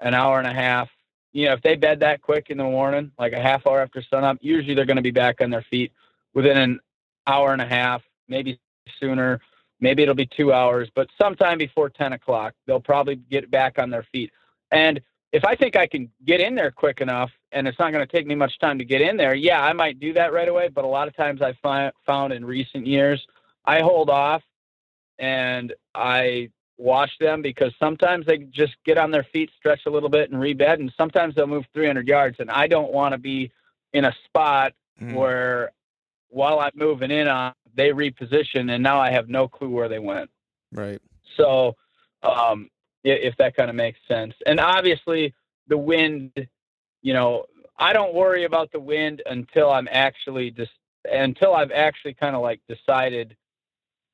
an hour and a half. You know, if they bed that quick in the morning, like a half hour after sunup, usually they're going to be back on their feet within an hour and a half, maybe sooner. Maybe it'll be two hours, but sometime before 10 o'clock, they'll probably get back on their feet. And if I think I can get in there quick enough and it's not going to take me much time to get in there, yeah, I might do that right away. But a lot of times I find, found in recent years, I hold off and I watch them because sometimes they just get on their feet, stretch a little bit, and rebed, and sometimes they'll move 300 yards. And I don't want to be in a spot mm. where while I'm moving in on, they reposition, and now I have no clue where they went. Right. So, um, if that kind of makes sense. And obviously, the wind, you know, I don't worry about the wind until I'm actually just until I've actually kind of like decided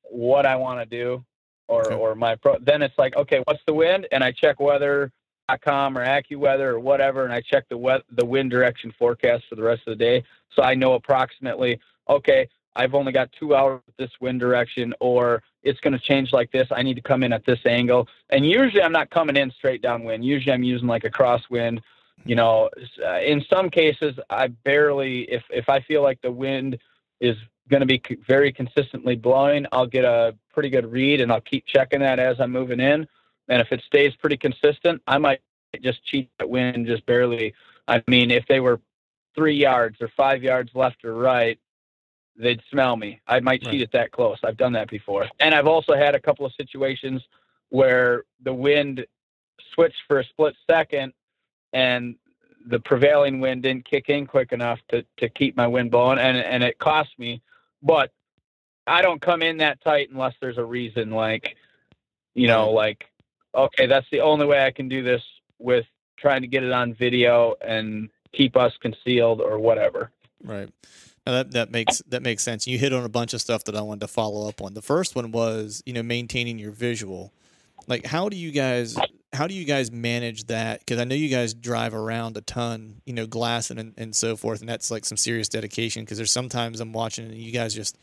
what I want to do or Okay. or my pro. Then it's like, okay, what's the wind? And I check weather.com or AccuWeather or whatever, and I check the we- the wind direction forecast for the rest of the day, so I know approximately. Okay, I've only got two hours with this wind direction, or it's going to change like this. I need to come in at this angle, and usually I'm not coming in straight downwind. Usually I'm using like a crosswind. You know, uh, in some cases I barely, if if I feel like the wind is going to be very consistently blowing, I'll get a pretty good read and I'll keep checking that as I'm moving in. And if it stays pretty consistent, I might just cheat that wind just barely. I mean, if they were three yards or five yards left or right, they'd smell me. I might cheat Right. it that close. I've done that before. And I've also had a couple of situations where the wind switched for a split second and the prevailing wind didn't kick in quick enough to, to keep my wind blowing and, and it cost me. But I don't come in that tight unless there's a reason like, you know, mm-hmm. like, okay, that's the only way I can do this with trying to get it on video and keep us concealed or whatever. Right. Now that that makes that makes sense. You hit on a bunch of stuff that I wanted to follow up on. The first one was, you know, maintaining your visual. Like how do you guys how do you guys manage that? Because I know you guys drive around a ton, you know, glass and, and so forth, and that's like some serious dedication. Because there's sometimes I'm watching and you guys just,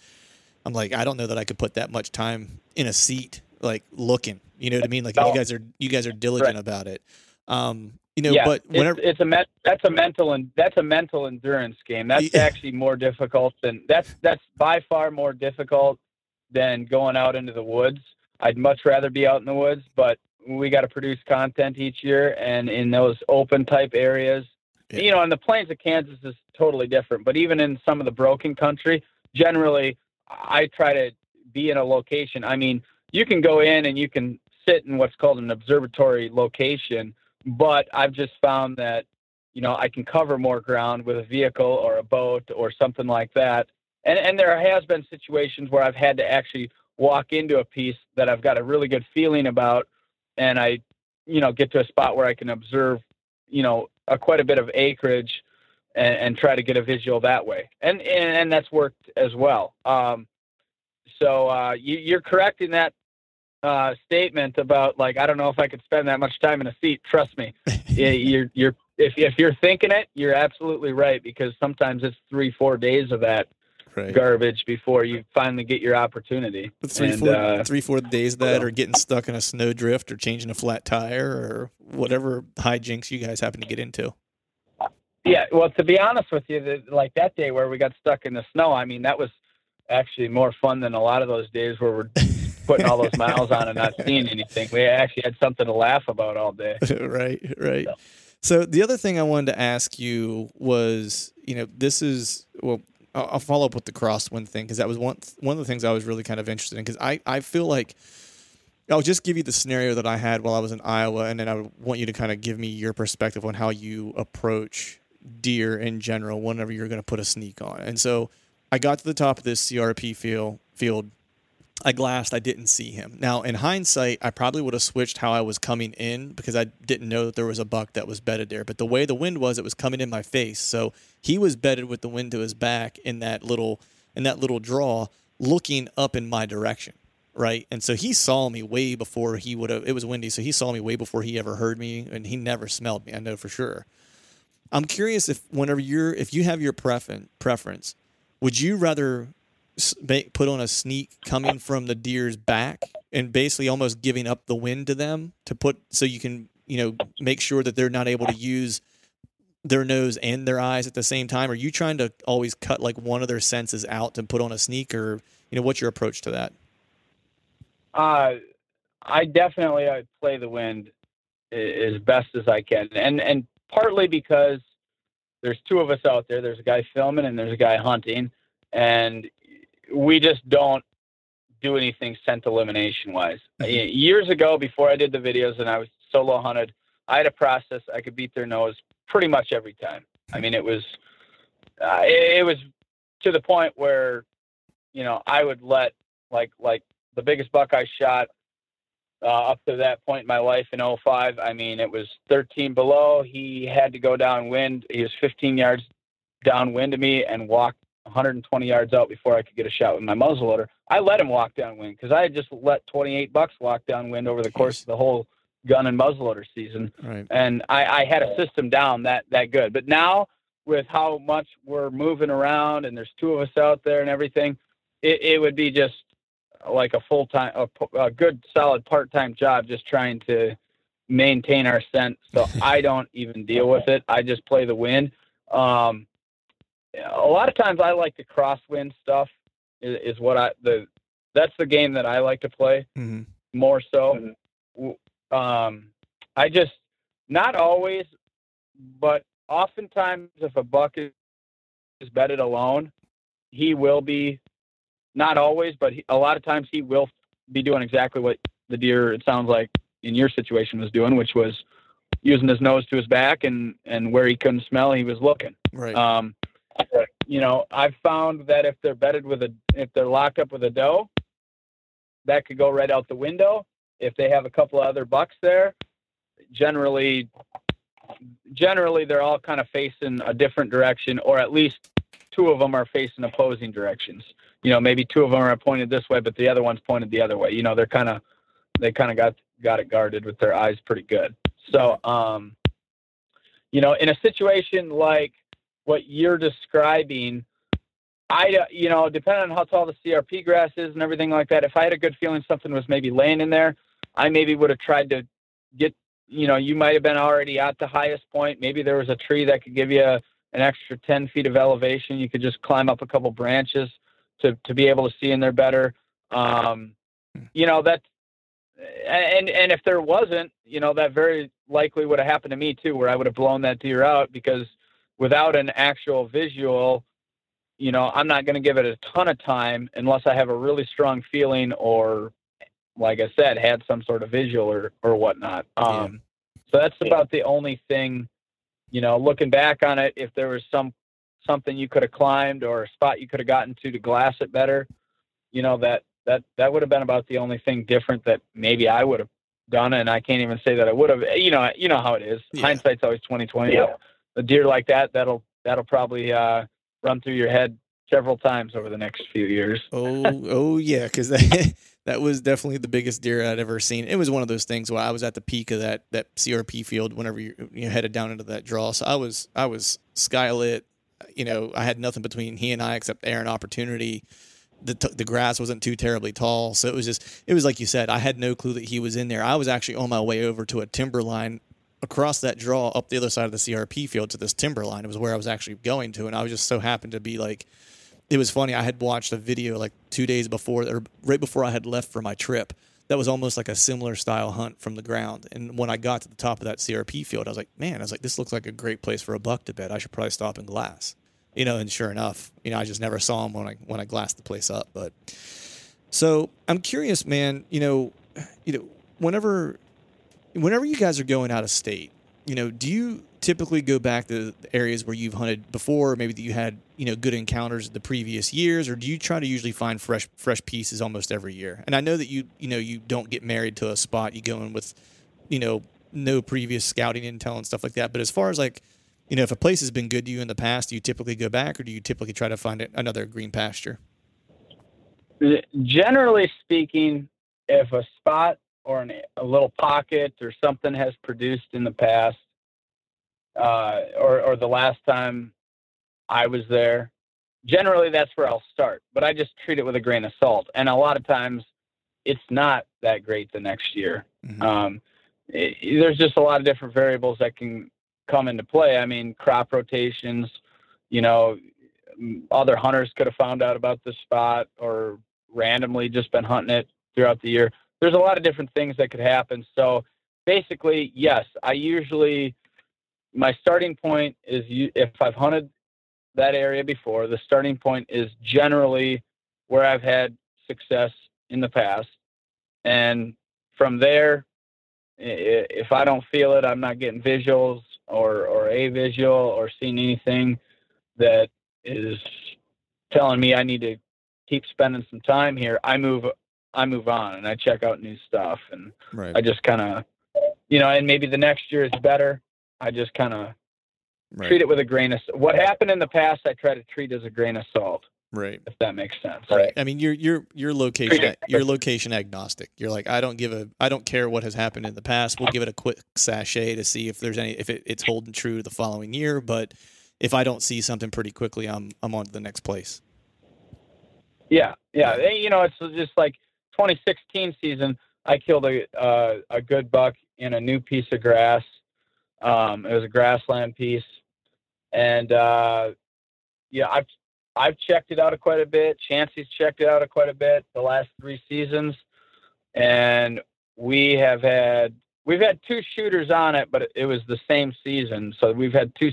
I'm like, I don't know that I could put that much time in a seat, like looking. You know what I mean? Like No. you guys are you guys are diligent Right. about it. Um, you know, yeah, but whenever it's, it's a that's a mental and that's a mental endurance game. That's Yeah. actually more difficult than that's that's by far more difficult than going out into the woods. I'd much rather be out in the woods, but we got to produce content each year, and in those open type areas, Yeah. you know, and the plains of Kansas is totally different. But even in some of the broken country, generally, I try to be in a location. I mean, you can go in and you can sit in what's called an observatory location but I've just found that you know I can cover more ground with a vehicle or a boat or something like that. And and there has been situations where I've had to actually walk into a piece that I've got a really good feeling about, and I you know get to a spot where I can observe you know a, quite a bit of acreage and, and try to get a visual that way. And and, and that's worked as well. Um, so uh, you, you're correct in that uh, statement about like I don't know if I could spend that much time in a seat. Trust me, you're you're if if you're thinking it, you're absolutely right because sometimes it's three four days of that right. garbage before you finally get your opportunity. three, And, four, uh, three, four days of that, or getting stuck in a snowdrift, or changing a flat tire, or whatever hijinks you guys happen to get into. Yeah, well, to be honest with you, the, like that day where we got stuck in the snow, I mean, that was actually more fun than a lot of those days where we're putting all those miles on and not seeing anything. We actually had something to laugh about all day. right, right. So the other thing I wanted to ask you was, you know, this is well, I'll, follow up with the crosswind thing because that was one one of the things I was really kind of interested in because I I feel like I'll just give you the scenario that I had while I was in Iowa, and then I want you to kind of give me your perspective on how you approach deer in general whenever you're going to put a sneak on. And so I got to the top of this CRP field field. I glassed. I didn't see him. Now, in hindsight, I probably would have switched how I was coming in because I didn't know that there was a buck that was bedded there. But the way the wind was, it was coming in my face. So he was bedded with the wind to his back in that little in that little draw, looking up in my direction, right? And so he saw me way before he would have. It was windy, so he saw me way before he ever heard me, and he never smelled me. I know for sure. I'm curious if whenever you're if you have your preference preference, would you rather put on a sneak coming from the deer's back and basically almost giving up the wind to them to put so you can you know make sure that they're not able to use their nose and their eyes at the same time. Are you trying to always cut like one of their senses out to put on a sneak or you know what's your approach to that? Uh, I definitely I play the wind as best as I can, and and partly because there's two of us out there. There's a guy filming and there's a guy hunting, and we just don't do anything scent elimination wise. Mhm. Years ago, before I did the videos and I was solo hunted, I had a process I could beat their nose pretty much every time. I mean, it was uh, it, it was to the point where you know I would let like like the biggest buck I shot uh, up to that point in my life in 05. I mean, it was 13 below. He had to go downwind. He was 15 yards downwind of me and walk 120 yards out before I could get a shot with my muzzleloader. I let him walk downwind because I had just let 28 bucks walk downwind over the course of the whole gun and muzzleloader season, Right. and I, I had a system down that that good. But now with how much we're moving around and there's two of us out there and everything, it, it would be just like a full time, a, a good solid part time job just trying to maintain our scent. So I don't even deal with it. I just play the wind. Um, a lot of times I like to crosswind stuff is, is what I the that's the game that I like to play hmm more so. W- Um, I just not always, but oftentimes if a buck is, is bedded alone, he will be. Not always, but he, a lot of times he will be doing exactly what the deer. It sounds like in your situation was doing, which was using his nose to his back and and where he couldn't smell, he was looking. Right. Um, you know, I've found that if they're bedded with a, if they're locked up with a doe, that could go right out the window. If they have a couple of other bucks there, generally, generally they're all kind of facing a different direction, or at least two of them are facing opposing directions. You know, maybe two of them are pointed this way, but the other one's pointed the other way. You know, they're kind of, they kind of got got it guarded with their eyes pretty good. So, um, you know, in a situation like what you're describing, I, you know, depending on how tall the CRP grass is and everything like that, if I had a good feeling something was maybe laying in there, I maybe would have tried to get, you know, you might have been already at the highest point. Maybe there was a tree that could give you a, an extra 10 feet of elevation. You could just climb up a couple branches to, to be able to see in there better. Um, you know, that, and, and if there wasn't, you know, that very likely would have happened to me too, where I would have blown that deer out because without an actual visual, you know, I'm not going to give it a ton of time unless I have a really strong feeling or, like I said, had some sort of visual or, or whatnot. Um, So that's about the only thing, you know, looking back on it, if there was some something you could have climbed or a spot you could have gotten to to glass it better, you know, that that that would have been about the only thing different that maybe I would have done. And I can't even say that I would have. You know, you know how it is. Yeah. Hindsight's always twenty twenty. A deer like that, that'll that'll probably uh, run through your head several times over the next few years. Oh, oh yeah, because that that was definitely the biggest deer I'd ever seen. It was one of those things where I was at the peak of that that CRP field whenever you you headed down into that draw. So I was I was skylit. You know, I had nothing between he and I except air and opportunity. The t- the grass wasn't too terribly tall, so it was just it was like you said. I had no clue that he was in there. I was actually on my way over to a timber line across that draw up the other side of the CRP field to this timber line. It was where I was actually going to, and I was just so happened to be like it was funny. I had watched a video like two days before, or right before I had left for my trip. That was almost like a similar style hunt from the ground. And when I got to the top of that CRP field, I was like, man, I was like, this looks like a great place for a buck to bed. I should probably stop and glass. You know, and sure enough, you know, I just never saw him when I when I glassed the place up. But so I'm curious, man. You know, you know, whenever whenever you guys are going out of state, you know, do you typically go back to areas where you've hunted before, maybe that you had, you know, good encounters the previous years, or do you try to usually find fresh fresh pieces almost every year? And I know that you you know you don't get married to a spot, you go in with, you know, no previous scouting intel and stuff like that. But as far as like, you know, if a place has been good to you in the past, do you typically go back, or do you typically try to find another green pasture? Generally speaking, if a spot or an, a little pocket or something has produced in the past, uh, or, or the last time I was there, generally that's where I'll start. But I just treat it with a grain of salt. And a lot of times it's not that great the next year. Mhm. Um, it, there's just a lot of different variables that can come into play. I mean, crop rotations, you know, other hunters could have found out about this spot or randomly just been hunting it throughout the year. There's a lot of different things that could happen. So basically, yes, I usually my starting point is you, if I've hunted that area before, the starting point is generally where I've had success in the past. And from there, if I don't feel it, I'm not getting visuals or, or a visual or seeing anything that is telling me I need to keep spending some time here, I move I move on and I check out new stuff and Right. I just kind of you know and maybe the next year is better. I just kind of right. treat it with a grain of salt. what happened in the past I try to treat as a grain of salt. Right. If that makes sense. Right. I mean, you're you're you're location you're location agnostic. You're like, I don't give a I don't care what has happened in the past. We'll give it a quick sachet to see if there's any if it, it's holding true the following year. But if I don't see something pretty quickly, I'm I'm on to the next place. Yeah, yeah. You know, it's just like 2016 season. I killed a uh, a good buck in a new piece of grass. Um, it was a grassland piece, and uh, yeah, I've I've checked it out quite a bit. Chancey's checked it out quite a bit the last three seasons, and we have had we've had two shooters on it, but it was the same season. So we've had two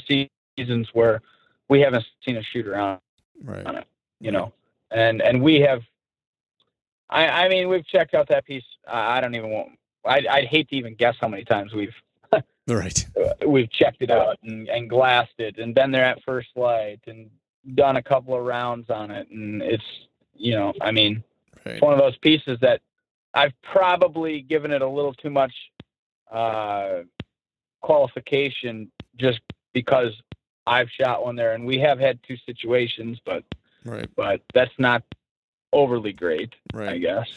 seasons where we haven't seen a shooter on, right. on it. You know, and and we have. I I mean we've checked out that piece. I, I don't even want. I'd, I'd hate to even guess how many times we've right we've checked it out and, and glassed it and been there at first light and done a couple of rounds on it, and it's you know, I mean, right. it's one of those pieces that I've probably given it a little too much uh, qualification just because I've shot one there, and we have had two situations, but right, but that's not overly great, right. I guess.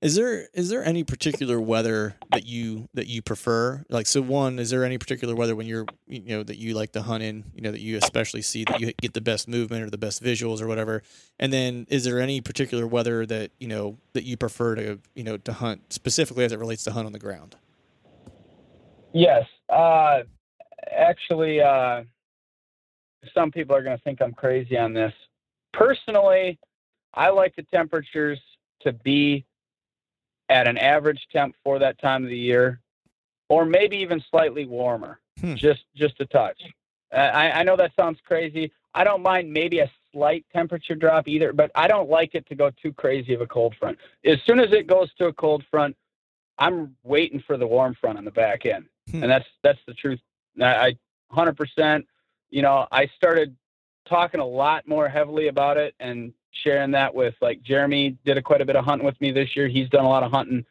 Is there is there any particular weather that you that you prefer? Like, so one, is there any particular weather when you're you know that you like to hunt in? You know that you especially see that you get the best movement or the best visuals or whatever. And then, is there any particular weather that you know that you prefer to you know to hunt specifically as it relates to hunt on the ground? Yes, uh, actually, uh, some people are going to think I'm crazy on this. Personally, I like the temperatures to be at an average temp for that time of the year, or maybe even slightly warmer, hmm. just just a touch. I, I know that sounds crazy. I don't mind maybe a slight temperature drop either, but I don't like it to go too crazy of a cold front. As soon as it goes to a cold front, I'm waiting for the warm front on the back end, hmm. and that's that's the truth. I, I 100%. You know, I started talking a lot more heavily about it and sharing that with like Jeremy did a, quite a bit of hunting with me this year. He's done a lot of hunting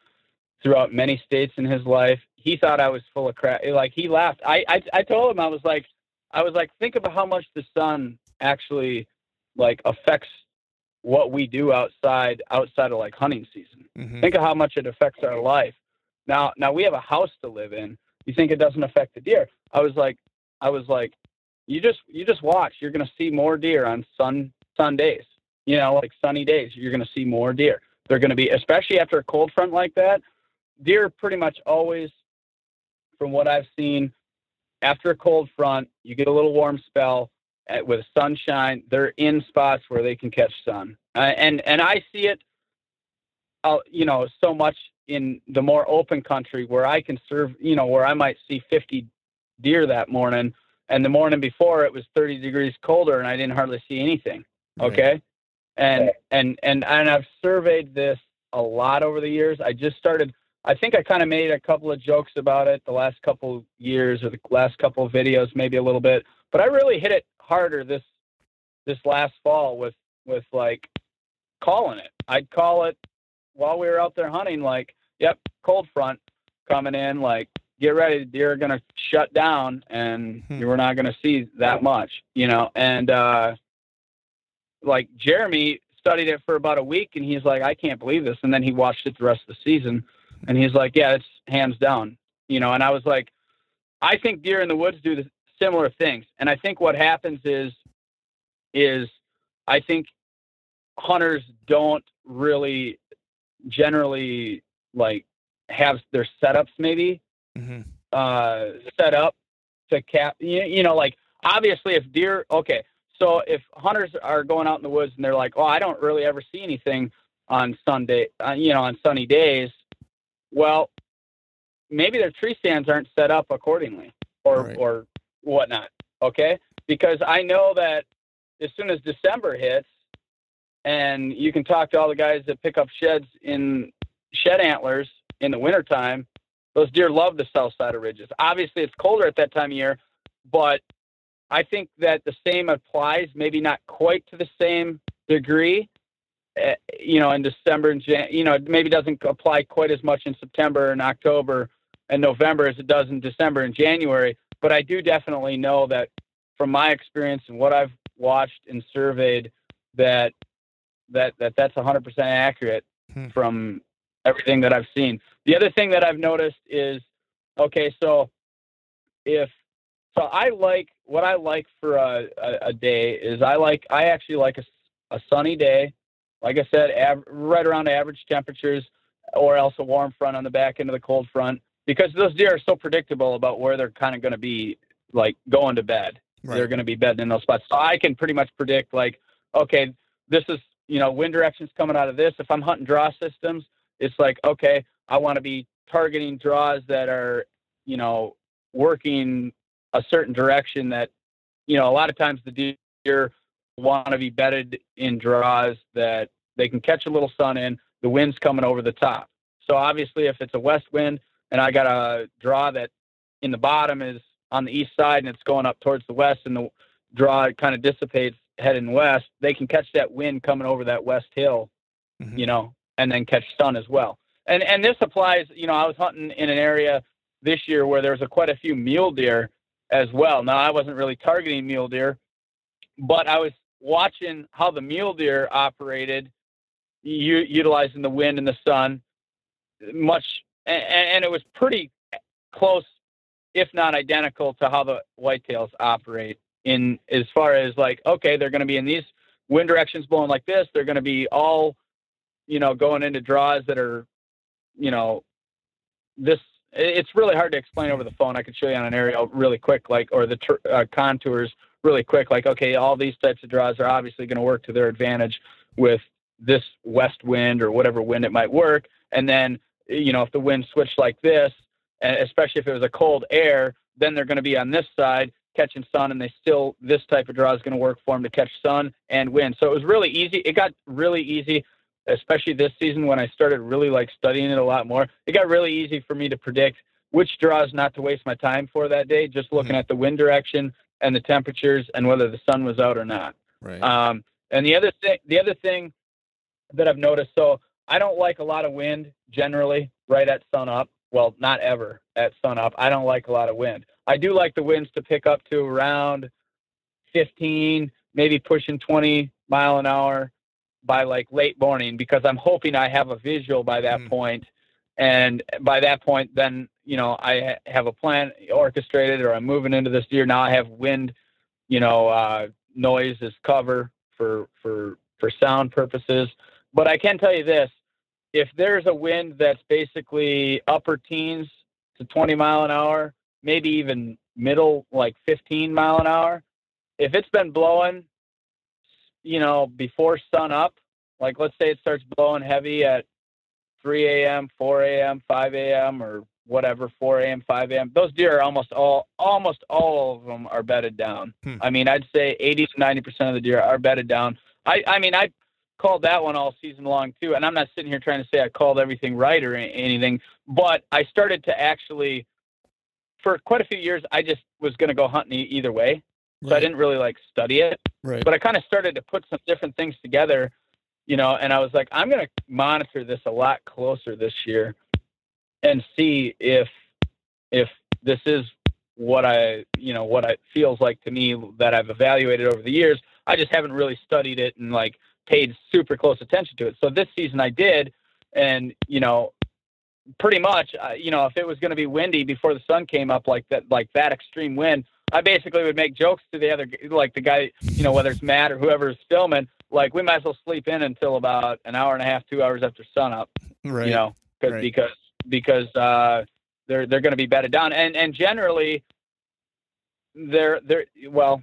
throughout many states in his life. He thought I was full of crap. Like he laughed. I, I, I told him I was like, I was like, think about how much the sun actually like affects what we do outside outside of like hunting season. Mm-hmm. Think of how much it affects our life. Now now we have a house to live in. You think it doesn't affect the deer? I was like I was like, you just you just watch. You're gonna see more deer on sun sun days you know, like sunny days, you're going to see more deer. They're going to be, especially after a cold front like that, deer pretty much always, from what I've seen, after a cold front, you get a little warm spell at, with sunshine. They're in spots where they can catch sun, uh, and and I see it, uh, you know, so much in the more open country where I can serve, you know, where I might see 50 deer that morning, and the morning before it was 30 degrees colder and I didn't hardly see anything. Okay. Right and and and and I've surveyed this a lot over the years. I just started. I think I kind of made a couple of jokes about it the last couple years or the last couple of videos, maybe a little bit. But I really hit it harder this this last fall with with like calling it. I'd call it while we were out there hunting, like, "Yep, cold front coming in. Like, get ready, deer are gonna shut down, and hmm. we're not gonna see that much, you know." And uh, like Jeremy studied it for about a week and he's like, I can't believe this. And then he watched it the rest of the season and he's like, yeah, it's hands down, you know. And I was like, I think deer in the woods do the similar things. And I think what happens is, is I think hunters don't really generally like have their setups maybe mm-hmm. uh, set up to cap, you, you know, like obviously if deer, okay, so if hunters are going out in the woods and they're like, "Oh, I don't really ever see anything on Sunday, uh, you know, on sunny days," well, maybe their tree stands aren't set up accordingly, or right. or whatnot. Okay, because I know that as soon as December hits, and you can talk to all the guys that pick up sheds in shed antlers in the wintertime, those deer love the south side of ridges. Obviously, it's colder at that time of year, but I think that the same applies, maybe not quite to the same degree. Uh, you know, in December and Jan- you know, it maybe doesn't apply quite as much in September and October and November as it does in December and January. But I do definitely know that from my experience and what I've watched and surveyed, that that that that's 100% accurate Hmm. from everything that I've seen. The other thing that I've noticed is okay, so if so, I like what I like for a, a, a day is I like I actually like a, a sunny day, like I said, av- right around average temperatures, or else a warm front on the back end of the cold front because those deer are so predictable about where they're kind of going to be like going to bed they're going to be bedding in those spots. So I can pretty much predict like, okay, this is you know wind directions coming out of this. If I'm hunting draw systems, it's like okay, I want to be targeting draws that are you know working a certain direction that you know a lot of times the deer want to be bedded in draws that they can catch a little sun in. The wind's coming over the top. So obviously, if it's a west wind and I got a draw that in the bottom is on the east side and it's going up towards the west and the draw kind of dissipates heading west, they can catch that wind coming over that west hill, Mhm. you know, and then catch sun as well. And and this applies, you know, I was hunting in an area this year where there was a, quite a few mule deer as well. Now I wasn't really targeting mule deer, but I was watching how the mule deer operated, u- utilizing the wind and the sun, much, and, and it was pretty close if not identical to how the whitetails operate in as far as like okay they're going to be in these wind directions blowing like this they're going to be all you know going into draws that are you know this it's really hard to explain over the phone i could show you on an aerial really quick like or the ter- uh, contours really quick like okay all these types of draws are obviously going to work to their advantage with this west wind or whatever wind it might work and then you know if the wind switched like this especially if it was a cold air, then they're going to be on this side catching sun, and they still this type of draw is going to work for them to catch sun and wind. So it was really easy. It got really easy, especially this season when I started really like studying it a lot more. It got really easy for me to predict which draws not to waste my time for that day, just looking at the wind direction and the temperatures and whether the sun was out or not. Right. Um, and the other thing, the other thing that I've noticed, so I don't like a lot of wind generally right at sun up. Well, not ever at sun up. I don't like a lot of wind. I do like the winds to pick up to around 15, maybe pushing 20 mile an hour by like late morning because I'm hoping I have a visual by that Mm. point. And by that point, then, you know, I have a plan orchestrated or I'm moving into this deer. Now I have wind, you know, uh, noise as cover for, for, for sound purposes. But I can tell you this, if there's a wind that's basically upper teens to 20 mile an hour, maybe even middle, like 15 mile an hour, if it's been blowing, you know, before sun up, like let's say it starts blowing heavy at 3 a.m., 4 a.m., 5 a.m., or whatever, 4 a.m., 5 a.m. Those deer are almost all, almost all of them are bedded down. Hmm. I mean, I'd say 80 to 90 percent of the deer are bedded down. I, I mean, I called that one all season long too, and I'm not sitting here trying to say I called everything right or anything, but I started to actually, for quite a few years, I just was going to go hunting either way, so I didn't really like study it Right. but I kind of started to put some different things together, you know, and I was like, I'm going to monitor this a lot closer this year and see if if this is what I, you know, what it feels like to me that I've evaluated over the years. I just haven't really studied it and like paid super close attention to it. So this season I did, and you know, pretty much, uh, you know, if it was going to be windy before the sun came up like that, like that extreme wind, I basically would make jokes to the other, like the guy, you know, whether it's Matt or whoever's filming, like we might as well sleep in until about an hour and a half, two hours after sun up, right. you know, 'cause- Right. because because uh, they're they're going to be bedded down, and and generally, they're they're well,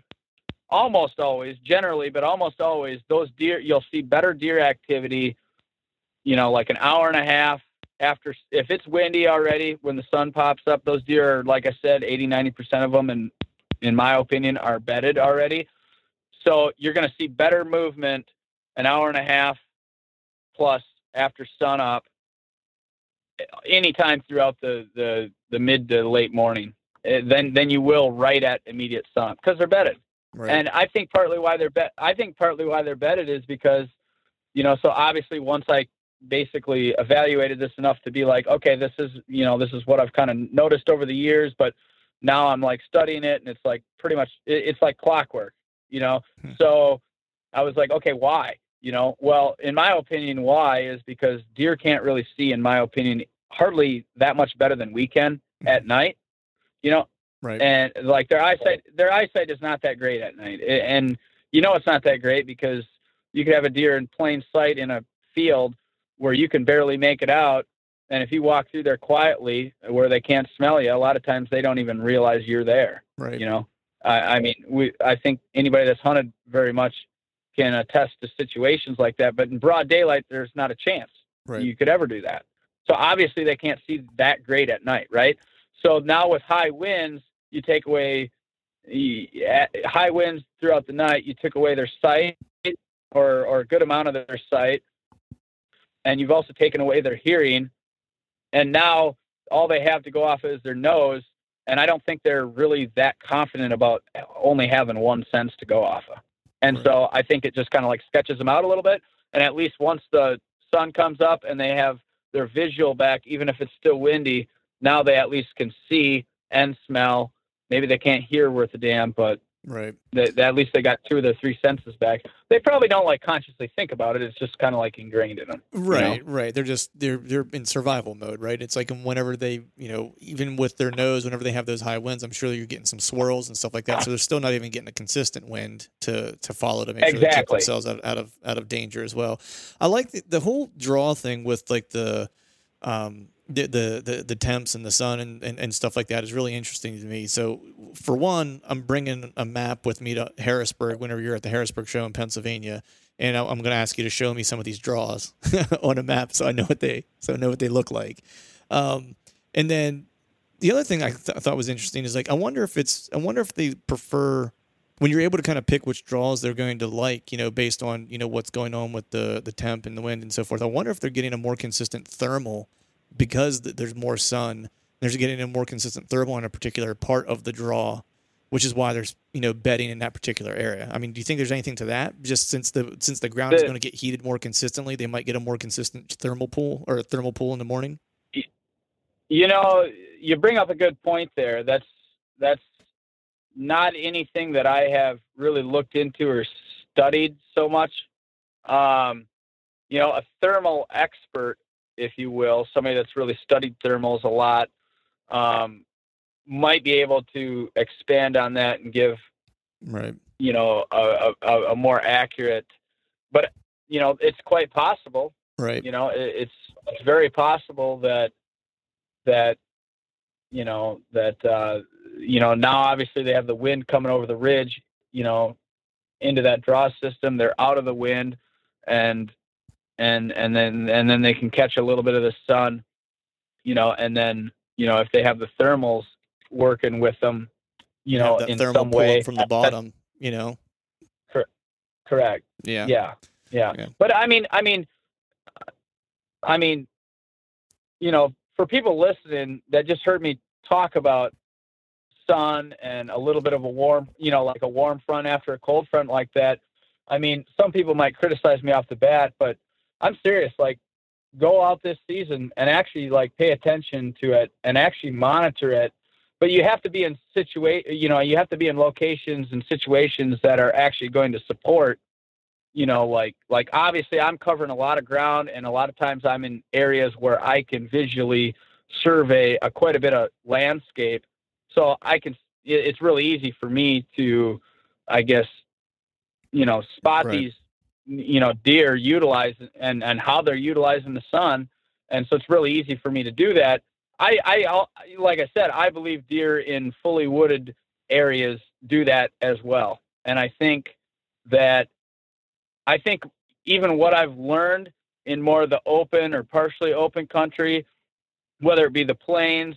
almost always, generally, but almost always, those deer you'll see better deer activity, you know, like an hour and a half after if it's windy already when the sun pops up those deer are like i said 80 90% of them and in my opinion are bedded already so you're going to see better movement an hour and a half plus after sun up anytime throughout the the, the mid to late morning eh, then then you will right at immediate sunup because they're bedded Right. and I think partly why they're bet I think partly why they're bedded is because, you know, so obviously once I basically evaluated this enough to be like, okay, this is you know, this is what I've kind of noticed over the years, but now I'm like studying it and it's like pretty much it, it's like clockwork, you know. Hmm. So I was like, okay, why? You know, well, in my opinion, why is because deer can't really see, in my opinion, hardly that much better than we can at night. You know, Right. and like their eyesight their eyesight is not that great at night and you know it's not that great because you could have a deer in plain sight in a field where you can barely make it out and if you walk through there quietly where they can't smell you a lot of times they don't even realize you're there right. you know i, I mean we i think anybody that's hunted very much can attest to situations like that but in broad daylight there's not a chance right. you could ever do that. So obviously they can't see that great at night, right? So now with high winds, you take away high winds throughout the night. You took away their sight or or a good amount of their sight, and you've also taken away their hearing. And now all they have to go off is their nose. And I don't think they're really that confident about only having one sense to go off of. And Right. so I think it just kind of like sketches them out a little bit. And at least once the sun comes up and they have their visual back, even if it's still windy, now they at least can see and smell. Maybe they can't hear worth a damn, but Right. they, they- at least they got two of their three senses back. They probably don't like consciously think about it. It's just kind of like ingrained in them. Right, right. They're just they're they're in survival mode, right? It's like whenever they, you know, even with their nose, whenever they have those high winds, I'm sure you're getting some swirls and stuff like that. So they're still not even getting a consistent wind to to follow to make sure they keep Exactly. themselves out, out of out of danger as well. I like the, the whole draw thing with like the um the, the the the temps and the sun and, and, and stuff like that is really interesting to me. So for one, I'm bringing a map with me to Harrisburg whenever you're at the Harrisburg show in Pennsylvania, and I'm going to ask you to show me some of these draws on a map so I know what they so I know what they look like. Um, and then the other thing I th- thought was interesting is like I wonder if it's I wonder if they prefer when you're able to kind of pick which draws they're going to like, you know, based on you know what's going on with the the temp and the wind and so forth. I wonder if they're getting a more consistent thermal because th- there's more sun. They're getting a more consistent thermal in a particular part of the draw, which is why there's you know bedding in that particular area. I mean, do you think there's anything to that? Just since the since the ground is going to get heated more consistently, they might get a more consistent thermal pool or a thermal pool in the morning. You know, you bring up a good point there. That's that's not anything that I have really looked into or studied so much. Um, you know, a thermal expert, if you will, somebody that's really studied thermals a lot, um, might be able to expand on that and give Right. you know a, a, a more accurate. But you know, it's quite possible Right. you know it, it's it's very possible that that you know that uh you know now obviously they have the wind coming over the ridge you know into that draw system they're out of the wind and and and then and then they can catch a little bit of the sun you know and then you know if they have the thermals working with them you know in thermal some pull way up from the bottom. You know. correct Yeah. yeah yeah Yeah. but i mean i mean i mean you know for people listening that just heard me talk about sun and a little bit of a warm you know like a warm front after a cold front like that i mean some people might criticize me off the bat but i'm serious like go out this season and actually like pay attention to it and actually monitor it but you have to be in situa- you know you have to be in locations and situations that are actually going to support you know like like obviously i'm covering a lot of ground and a lot of times i'm in areas where i can visually survey a, quite a bit of landscape so i can it's really easy for me to i guess you know spot Right. these you know deer utilize and and how they're utilizing the sun. And so it's really easy for me to do that. I i I'll- like i said i believe deer in fully wooded areas do that as well. And i think that I think even what I've learned in more of the open or partially open country, whether it be the plains,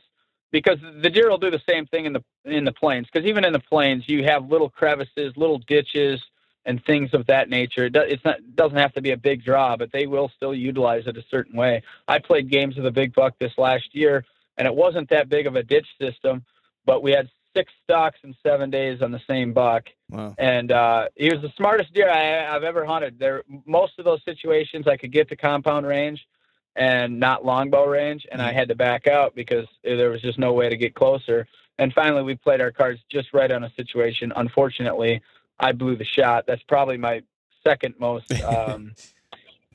because the deer will do the same thing in the in the plains. Because even in the plains, you have little crevices, little ditches, and things of that nature. It It's not doesn't have to be a big draw, but they will still utilize it a certain way. I played games with a big buck this last year, and it wasn't that big of a ditch system, but we had six stalks in seven days on the same buck Wow. and uh, he was the smartest deer I, I've ever hunted. There, most of those situations I could get to compound range, and not longbow range, and I had to back out because there was just no way to get closer. And finally, we played our cards just right on a situation. Unfortunately, I blew the shot. That's probably my second most um,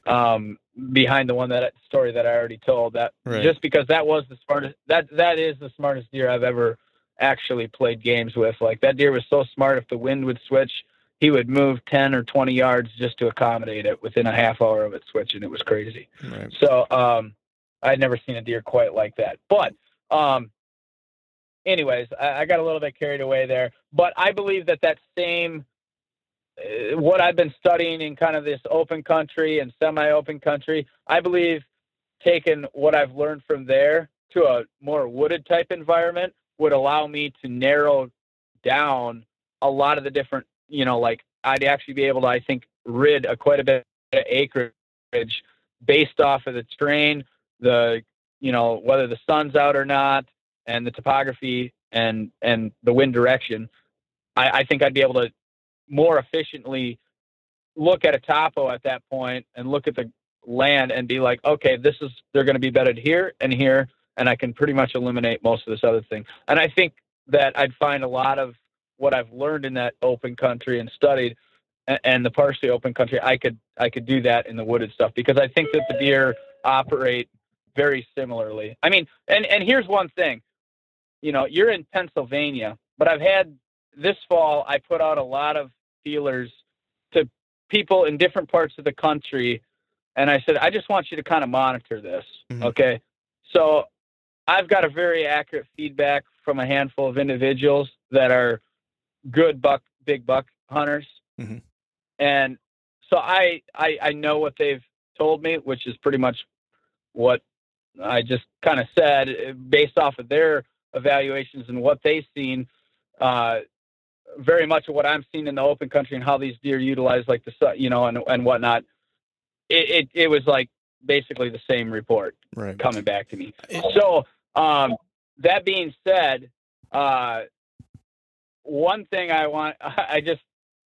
um, behind the one that story that I already told. That Right. just because that was the smartest. That that is the smartest deer I've ever actually played games with. Like that deer was so smart. If the wind would switch, he would move ten or twenty yards just to accommodate it within a half hour of it switching. It was crazy. Right. So um, I'd never seen a deer quite like that. But um, anyways, I, I got a little bit carried away there. But I believe that that same Uh, what I've been studying in kind of this open country and semi-open country, I believe taking what I've learned from there to a more wooded type environment would allow me to narrow down a lot of the different, you know, like I'd actually be able to, I think, rid a quite a bit of acreage based off of the terrain, the, you know, whether the sun's out or not, and the topography and and the wind direction. I, I think I'd be able to more efficiently look at a topo at that point and look at the land and be like, okay, this is they're going to be bedded here and here, and I can pretty much eliminate most of this other thing. And I think that I'd find a lot of what I've learned in that open country and studied, and, the partially open country, I could I could do that in the wooded stuff because I think that the deer operate very similarly. I mean, and and here's one thing, you know, you're in Pennsylvania, but I've had this fall I put out a lot of feelers to people in different parts of the country and I said I just want you to kind of monitor this Mhm. okay so I've got a very accurate feedback from a handful of individuals that are good buck big buck hunters Mhm. and so I, I I know what they've told me which is pretty much what I just kind of said uh, based off of their evaluations and what they've seen uh, very much of what I'm seeing in the open country and how these deer utilize like the su- you know and and whatnot. It, it it was like basically the same report Right. coming back to me. So um, that being said, uh, one thing I want I just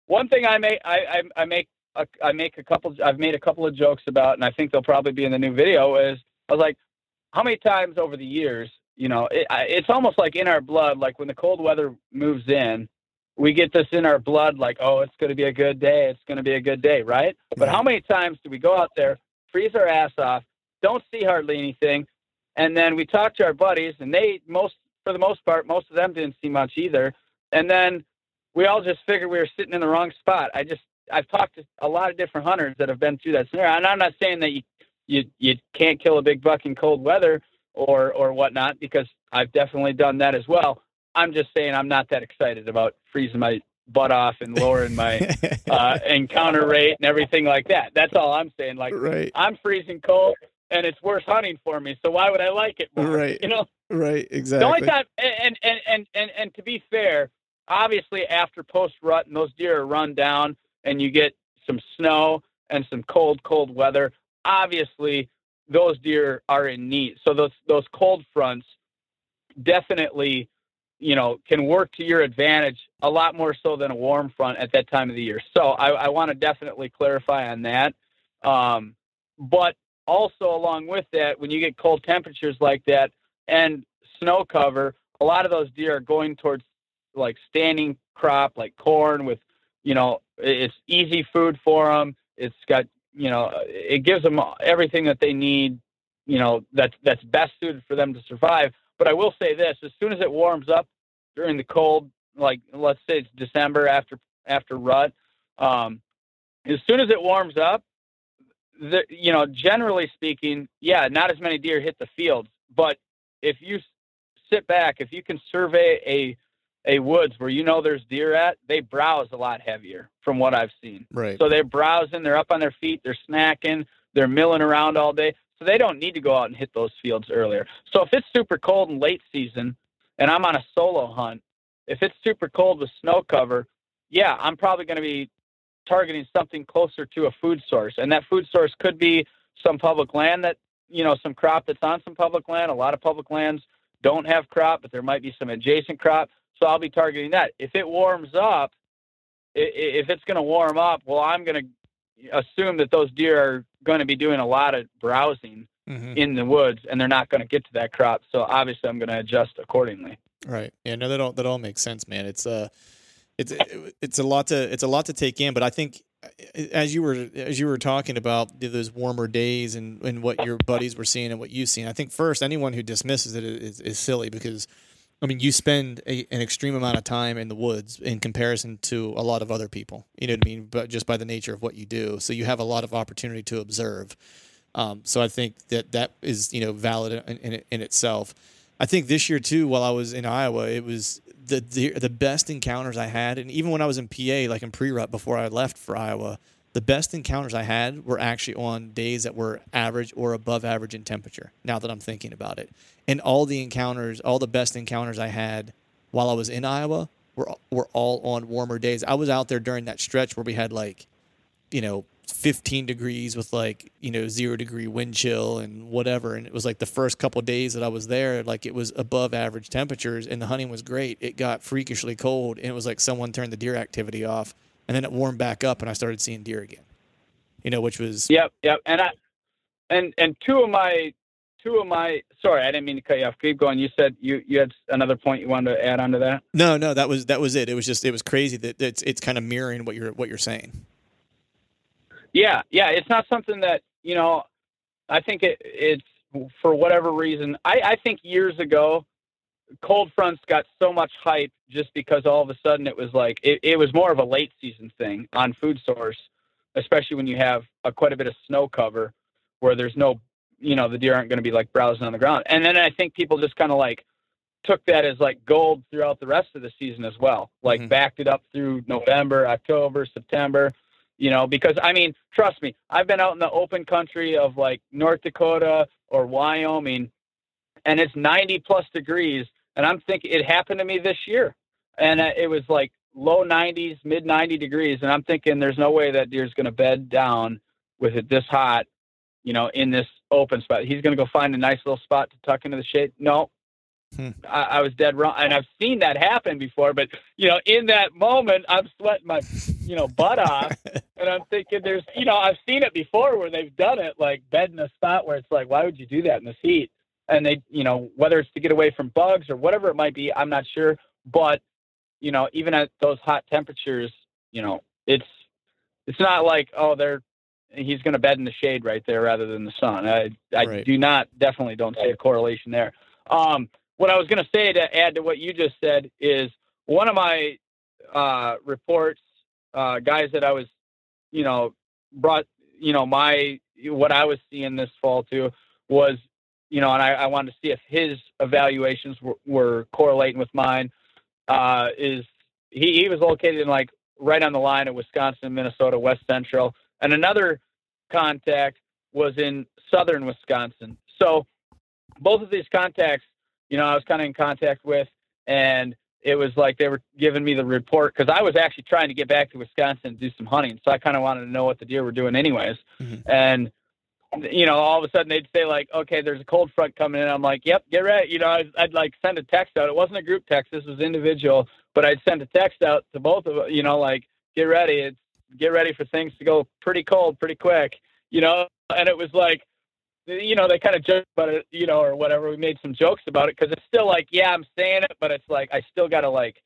one thing I make I I, I make a, I make a couple I've made a couple of jokes about and I think they'll probably be in the new video is I was like how many times over the years you know it, it's almost like in our blood like when the cold weather moves in we get this in our blood like oh it's going to be a good day it's going to be a good day right? But how many times do we go out there freeze our ass off don't see hardly anything and then we talk to our buddies and they most for the most part most of them didn't see much either and then we all just figured we were sitting in the wrong spot. I just i've talked to a lot of different hunters that have been through that scenario and i'm not saying that you you you can't kill a big buck in cold weather or or whatnot because i've definitely done that as well i'm just saying i'm not that excited about freezing my butt off and lowering my uh, encounter rate and everything like that that's all i'm saying like right. i'm freezing cold and it's worse hunting for me so why would i like it more? Right. you know Right. Exactly. the only time, and and and and and to be fair, obviously after post rut and those deer are run down, and you get some snow and some cold, cold weather. Obviously, those deer are in need. So those those cold fronts definitely, you know, can work to your advantage a lot more so than a warm front at that time of the year. So I, I want to definitely clarify on that. Um, but also along with that, when you get cold temperatures like that and snow cover, a lot of those deer are going towards like standing crop, like corn with, you know, it's easy food for them. It's got, you know, it gives them everything that they need, you know, that's that's best suited for them to survive. But I will say this: as soon as it warms up during the cold, like let's say it's December after after rut, um, as soon as it warms up, the, you know, generally speaking, yeah, not as many deer hit the fields. But if you sit back, if you can survey a a woods where you know there's deer at, they browse a lot heavier from what I've seen. Right. So they're browsing, they're up on their feet, they're snacking, they're milling around all day. So they don't need to go out and hit those fields earlier. So if it's super cold in late season and I'm on a solo hunt, if it's super cold with snow cover, yeah, I'm probably going to be targeting something closer to a food source. And that food source could be some public land that, you know, some crop that's on some public land. A lot of public lands don't have crop, but there might be some adjacent crop. So I'll be targeting that. If it warms up, if it's going to warm up, well, I'm going to assume that those deer are going to be doing a lot of browsing Mhm. in the woods and they're not going to get to that crop. So obviously I'm going to adjust accordingly. Right. Yeah. No, that all that all makes sense, man. It's uh, it's it's a lot to it's a lot to take in, but I think as you were as you were talking about those warmer days and, and what your buddies were seeing and what you've seen, I think first anyone who dismisses it is, is silly because I mean you spend a, an extreme amount of time in the woods in comparison to a lot of other people. You know what I mean? But just by the nature of what you do, so you have a lot of opportunity to observe. Um, so I think that that is you know valid in, in, in itself. I think this year too, while I was in Iowa, it was the, the the best encounters I had, and even when I was in PA, like in pre-rut before I left for Iowa, the best encounters I had were actually on days that were average or above average in temperature. Now that I'm thinking about it, and all the encounters, all the best encounters I had while I was in Iowa were were all on warmer days. I was out there during that stretch where we had like, you know, 15 degrees with like you know zero degree wind chill and whatever. And it was like the first couple days that i was there like it was above average temperatures and the hunting was great. It got freakishly cold and it was like someone turned the deer activity off and then it warmed back up and i started seeing deer again you know which was yep yep. And i and and two of my two of my sorry i didn't mean to cut you off. Keep going. You said you you had another point you wanted to add on to that? No no that was that was it. It was just it was crazy that it's it's kind of mirroring what you're what you're saying yeah, yeah, it's not something that you know. I think it, it's for whatever reason. I, I think years ago, cold fronts got so much hype just because all of a sudden it was like it, it was more of a late season thing on food source, especially when you have a, quite a bit of snow cover where there's no, you know, the deer aren't going to be like browsing on the ground. And then I think people just kind of like took that as like gold throughout the rest of the season as well. Like mm-hmm. backed it up through November, October, September you know, because I mean, trust me, I've been out in the open country of like North Dakota or Wyoming, and it's 90 plus degrees, and I'm thinking it happened to me this year, and uh, it was like low 90s, mid 90 degrees, and I'm thinking there's no way that deer's going to bed down with it this hot, you know, in this open spot. He's going to go find a nice little spot to tuck into the shade. No, Hmm. I, I, was dead wrong, and I've seen that happen before. But you know, in that moment, I'm sweating my, you know, butt off, and I'm thinking, there's, you know, I've seen it before where they've done it, like bed in a spot where it's like, why would you do that in this heat? And they, you know, whether it's to get away from bugs or whatever it might be, I'm not sure. But you know, even at those hot temperatures, you know, it's it's not like oh they're he's going to bed in the shade right there rather than the sun. I I right. do not definitely don't see a correlation there. Um, what I was going to say to add to what you just said is one of my uh, reports, uh, guys that I was, you know, brought, you know, my what I was seeing this fall too was, you know, and I, I wanted to see if his evaluations were, were correlating with mine. Uh, is he, he was located in like right on the line of Wisconsin, Minnesota, West Central, and another contact was in southern Wisconsin. So both of these contacts you know, I was kind of in contact with, and it was like they were giving me the report because I was actually trying to get back to Wisconsin and do some hunting. So I kind of wanted to know what the deer were doing, anyways. Mm-hmm. And you know, all of a sudden they'd say like, "Okay, there's a cold front coming in." I'm like, "Yep, get ready." You know, I'd, I'd like send a text out. It wasn't a group text. This was individual, but I'd send a text out to both of you know, like, "Get ready. It's get ready for things to go pretty cold, pretty quick." You know, and it was like you know, they kind of joked about it, you know, or whatever. We made some jokes about it because it's still like, yeah, I'm saying it, but it's like I still got to like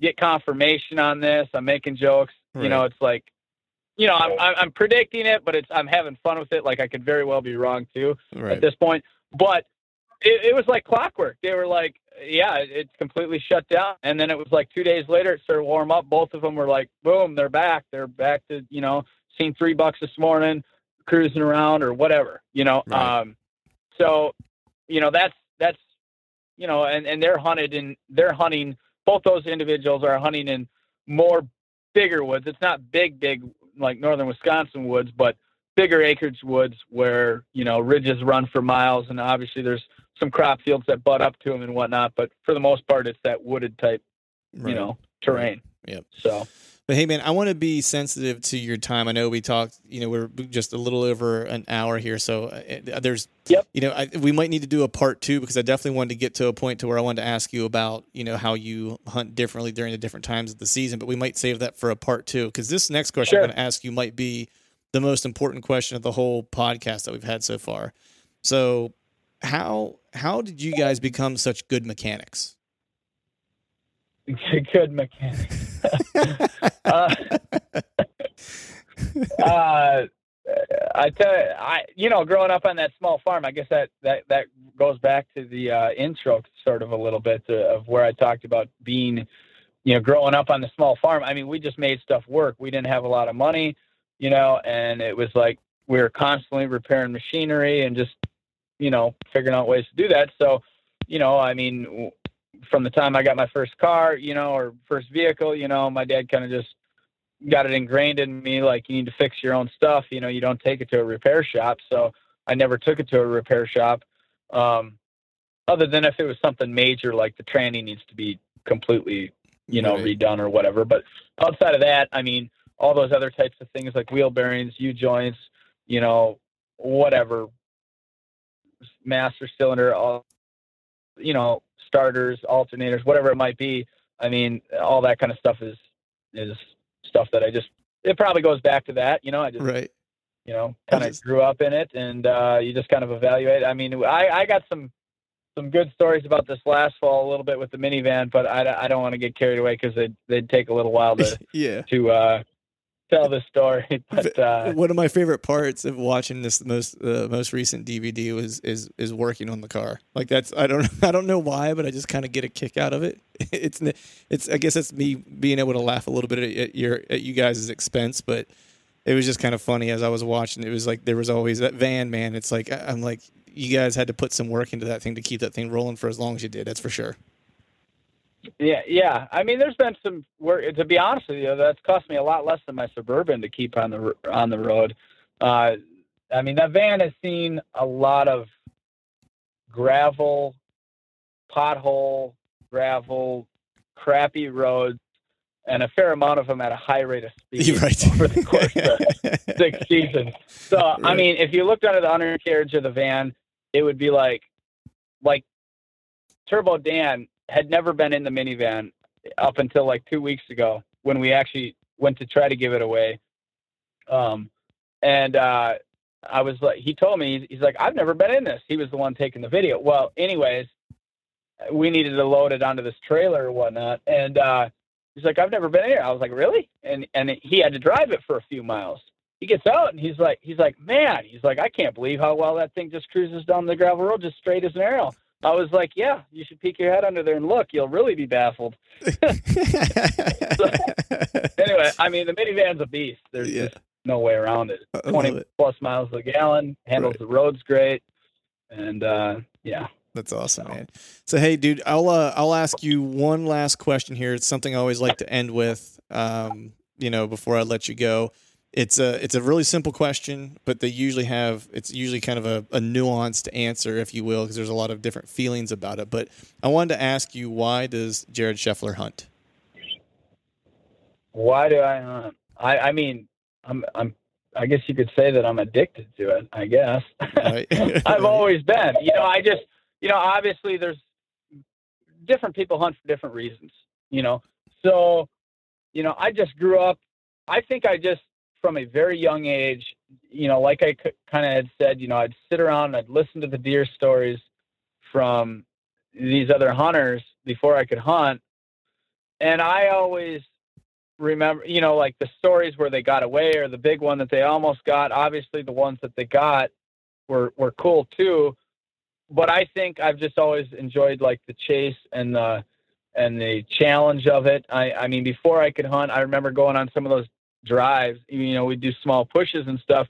get confirmation on this. I'm making jokes. Right. You know, it's like, you know, I'm I'm predicting it, but it's I'm having fun with it. Like I could very well be wrong too right. at this point. But it, it was like clockwork. They were like, yeah, it's completely shut down. And then it was like two days later, it started warm up. Both of them were like, boom, they're back. They're back to you know, seen three bucks this morning cruising around or whatever, you know. Right. Um, so, you know, that's that's you know, and and they're hunted and they're hunting. Both those individuals are hunting in more bigger woods. It's not big, big like northern Wisconsin woods, but bigger acreage woods where you know ridges run for miles, and obviously there's some crop fields that butt up to them and whatnot. But for the most part, it's that wooded type, right. you know, terrain. Yep. So but hey, man, I want to be sensitive to your time. I know we talked, you know, we're just a little over an hour here, so uh, there's, yep. you know, I, we might need to do a part two because I definitely wanted to get to a point to where I wanted to ask you about, you know, how you hunt differently during the different times of the season. But we might save that for a part two because this next question sure. I'm going to ask you might be the most important question of the whole podcast that we've had so far. So, how how did you guys become such good mechanics? Good mechanic. uh, uh, I tell you, I you know, growing up on that small farm, I guess that that that goes back to the uh, intro, sort of a little bit uh, of where I talked about being, you know, growing up on the small farm. I mean, we just made stuff work. We didn't have a lot of money, you know, and it was like we were constantly repairing machinery and just, you know, figuring out ways to do that. So, you know, I mean, from the time I got my first car, you know, or first vehicle, you know, my dad kind of just got it ingrained in me like you need to fix your own stuff you know you don't take it to a repair shop so i never took it to a repair shop um, other than if it was something major like the tranny needs to be completely you know right. redone or whatever but outside of that i mean all those other types of things like wheel bearings u joints you know whatever master cylinder all you know starters alternators whatever it might be i mean all that kind of stuff is is stuff that I just it probably goes back to that. You know, I just right. You know, kind of grew up in it, and uh, you just kind of evaluate. I mean, I I got some some good stories about this last fall a little bit with the minivan, but I, I don't want to get carried away because they'd they'd take a little while to yeah to uh, tell the story. But uh, one of my favorite parts of watching this most uh, most recent DVD was is is working on the car. Like that's I don't I don't know why, but I just kind of get a kick out of it. It's it's I guess it's me being able to laugh a little bit at your at you guys' expense, but it was just kind of funny as I was watching. It was like there was always that van man. It's like I'm like you guys had to put some work into that thing to keep that thing rolling for as long as you did. That's for sure. Yeah, yeah. I mean, there's been some work. To be honest with you, that's cost me a lot less than my suburban to keep on the on the road. Uh, I mean, that van has seen a lot of gravel, pothole, gravel, crappy roads, and a fair amount of them at a high rate of speed right. over the course of six seasons. So, right. I mean, if you looked under the undercarriage of the van, it would be like, like Turbo Dan had never been in the minivan up until like two weeks ago when we actually went to try to give it away. Um, and uh, I was like, he told me, he's, like, I've never been in this. He was the one taking the video. Well, anyways, we needed to load it onto this trailer or whatnot. And uh, he's like, I've never been here. I was like, really? And and he had to drive it for a few miles. He gets out and he's like, he's like, man, he's like, I can't believe how well that thing just cruises down the gravel road, just straight as an arrow. I was like, yeah, you should peek your head under there and look. You'll really be baffled. so, anyway, I mean, the minivan's a beast. There's yeah. just no way around it. 20 it. plus miles a gallon, handles right. the roads great. And uh, yeah. That's awesome, so. man. So hey, dude, I'll uh, I'll ask you one last question here. It's something I always like to end with. Um, you know, before I let you go it's a it's a really simple question, but they usually have it's usually kind of a, a nuanced answer, if you will, because there's a lot of different feelings about it. But I wanted to ask you, why does Jared Scheffler hunt? Why do I hunt? I I mean, I'm I'm I guess you could say that I'm addicted to it. I guess right. I've always been. You know, I just you know obviously there's different people hunt for different reasons. You know, so you know I just grew up. I think I just from a very young age, you know, like I kind of had said, you know, I'd sit around and I'd listen to the deer stories from these other hunters before I could hunt. And I always remember, you know, like the stories where they got away or the big one that they almost got. Obviously, the ones that they got were, were cool too. But I think I've just always enjoyed like the chase and the, and the challenge of it. I, I mean, before I could hunt, I remember going on some of those drives. You know, we do small pushes and stuff.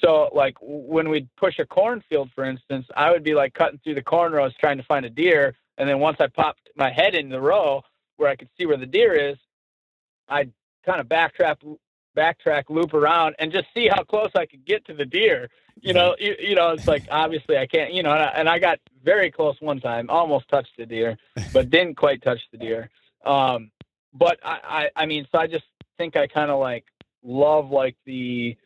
So like when we'd push a cornfield, for instance, I would be like cutting through the corn rows trying to find a deer, and then once I popped my head in the row where I could see where the deer is, I'd kind of backtrack, backtrack, loop around, and just see how close I could get to the deer. You know, you, you know, it's like obviously I can't, you know, and I, and I got very close one time, almost touched the deer, but didn't quite touch the deer. Um, but I, I, I mean, so I just think I kind of like love like the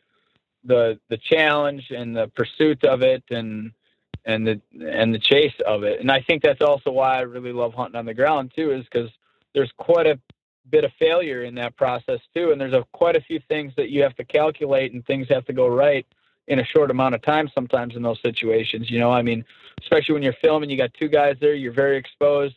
the the challenge and the pursuit of it and and the and the chase of it. And I think that's also why I really love hunting on the ground too, is because there's quite a bit of failure in that process too, and there's a quite a few things that you have to calculate and things have to go right in a short amount of time sometimes in those situations. You know, I mean, especially when you're filming, you got two guys there, you're very exposed.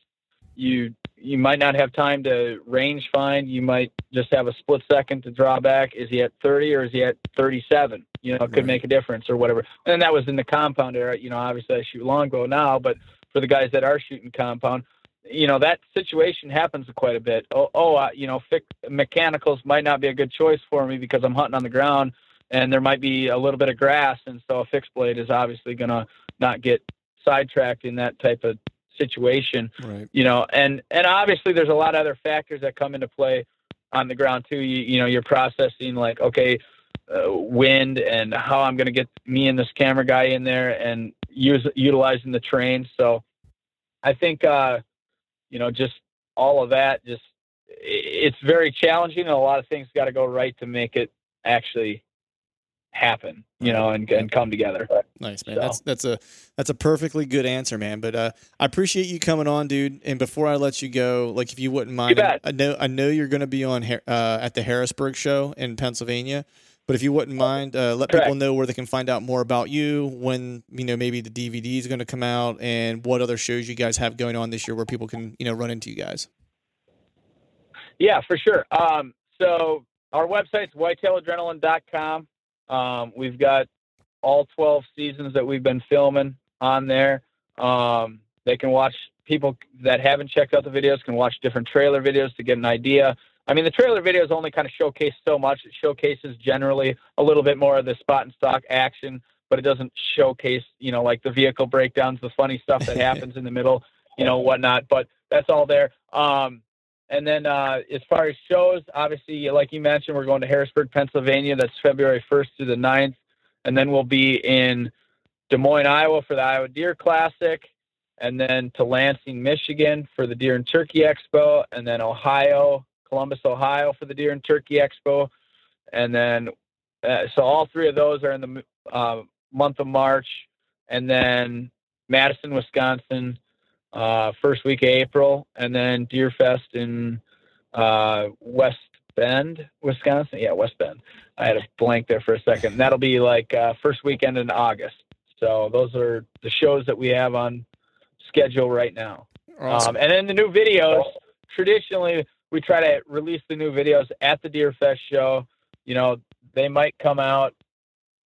You you might not have time to range find. You might just have a split second to draw back. Is he at 30 or is he at 37? You know, it could right. make a difference or whatever. And that was in the compound era. You know, obviously I shoot longbow now, but for the guys that are shooting compound, you know, that situation happens quite a bit. Oh, oh uh, you know, mechanicals might not be a good choice for me because I'm hunting on the ground and there might be a little bit of grass. And so a fixed blade is obviously going to not get sidetracked in that type of situation. Right. You know, and and obviously there's a lot of other factors that come into play on the ground too. You you know, you're processing like okay, uh, wind and how I'm going to get me and this camera guy in there and use utilizing the train. So I think uh, you know just all of that just it's very challenging and a lot of things got to go right to make it actually happen, you know, and, and come together. Nice, man. So. That's that's a that's a perfectly good answer, man. But uh, I appreciate you coming on, dude. And before I let you go, like if you wouldn't mind, I, I know I know you're going to be on uh, at the Harrisburg show in Pennsylvania. But if you wouldn't mind, uh, let Correct. people know where they can find out more about you, when you know maybe the DVD is going to come out, and what other shows you guys have going on this year, where people can you know run into you guys. Yeah, for sure. Um, so our website's whitetailadrenaline.com. Um, we've got all 12 seasons that we've been filming on there. Um, they can watch people that haven't checked out the videos can watch different trailer videos to get an idea. I mean, the trailer videos only kind of showcase so much. It showcases generally a little bit more of the spot and stalk action, but it doesn't showcase, you know, like the vehicle breakdowns, the funny stuff that happens in the middle, you know, whatnot. But that's all there. Um, and then uh, as far as shows, obviously, like you mentioned, we're going to Harrisburg, Pennsylvania. That's February 1st through the 9th. And then we'll be in Des Moines, Iowa for the Iowa Deer Classic. And then to Lansing, Michigan for the Deer and Turkey Expo. And then Ohio, Columbus, Ohio for the Deer and Turkey Expo. And then, uh, so all three of those are in the uh, month of March. And then Madison, Wisconsin uh, first week of April, and then Deerfest in uh, West Bend, Wisconsin. Yeah, West Bend. I had a blank there for a second. that'll be like uh, first weekend in August. So those are the shows that we have on schedule right now. Awesome. Um, and then the new videos. Traditionally, we try to release the new videos at the Deerfest show. You know, they might come out.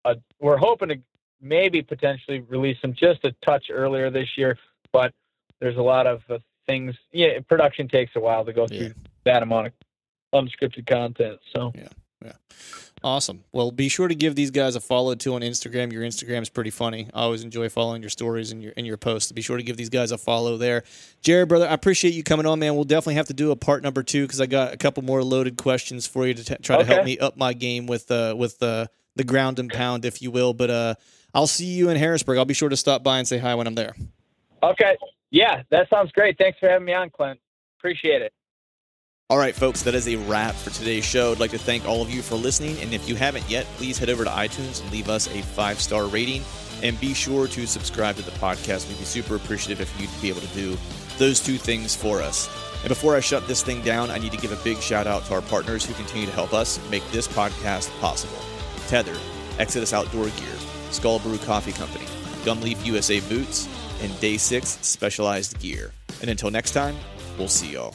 Uh, we're hoping to maybe potentially release them just a touch earlier this year, but there's a lot of uh, things. Yeah, production takes a while to go through yeah. that amount of unscripted content. So yeah, yeah, awesome. Well, be sure to give these guys a follow too on Instagram. Your Instagram is pretty funny. I always enjoy following your stories and your and your posts. Be sure to give these guys a follow there. Jared, brother, I appreciate you coming on, man. We'll definitely have to do a part number two because I got a couple more loaded questions for you to t- try okay. to help me up my game with uh with uh, the ground and pound, if you will. But uh, I'll see you in Harrisburg. I'll be sure to stop by and say hi when I'm there. Okay. Yeah, that sounds great. Thanks for having me on, Clint. Appreciate it. All right, folks, that is a wrap for today's show. I'd like to thank all of you for listening. And if you haven't yet, please head over to iTunes and leave us a five star rating. And be sure to subscribe to the podcast. We'd be super appreciative if you'd be able to do those two things for us. And before I shut this thing down, I need to give a big shout out to our partners who continue to help us make this podcast possible Tether, Exodus Outdoor Gear, Skull Brew Coffee Company, Gumleaf USA Boots, and Day 6 Specialized Gear. And until next time, we'll see y'all.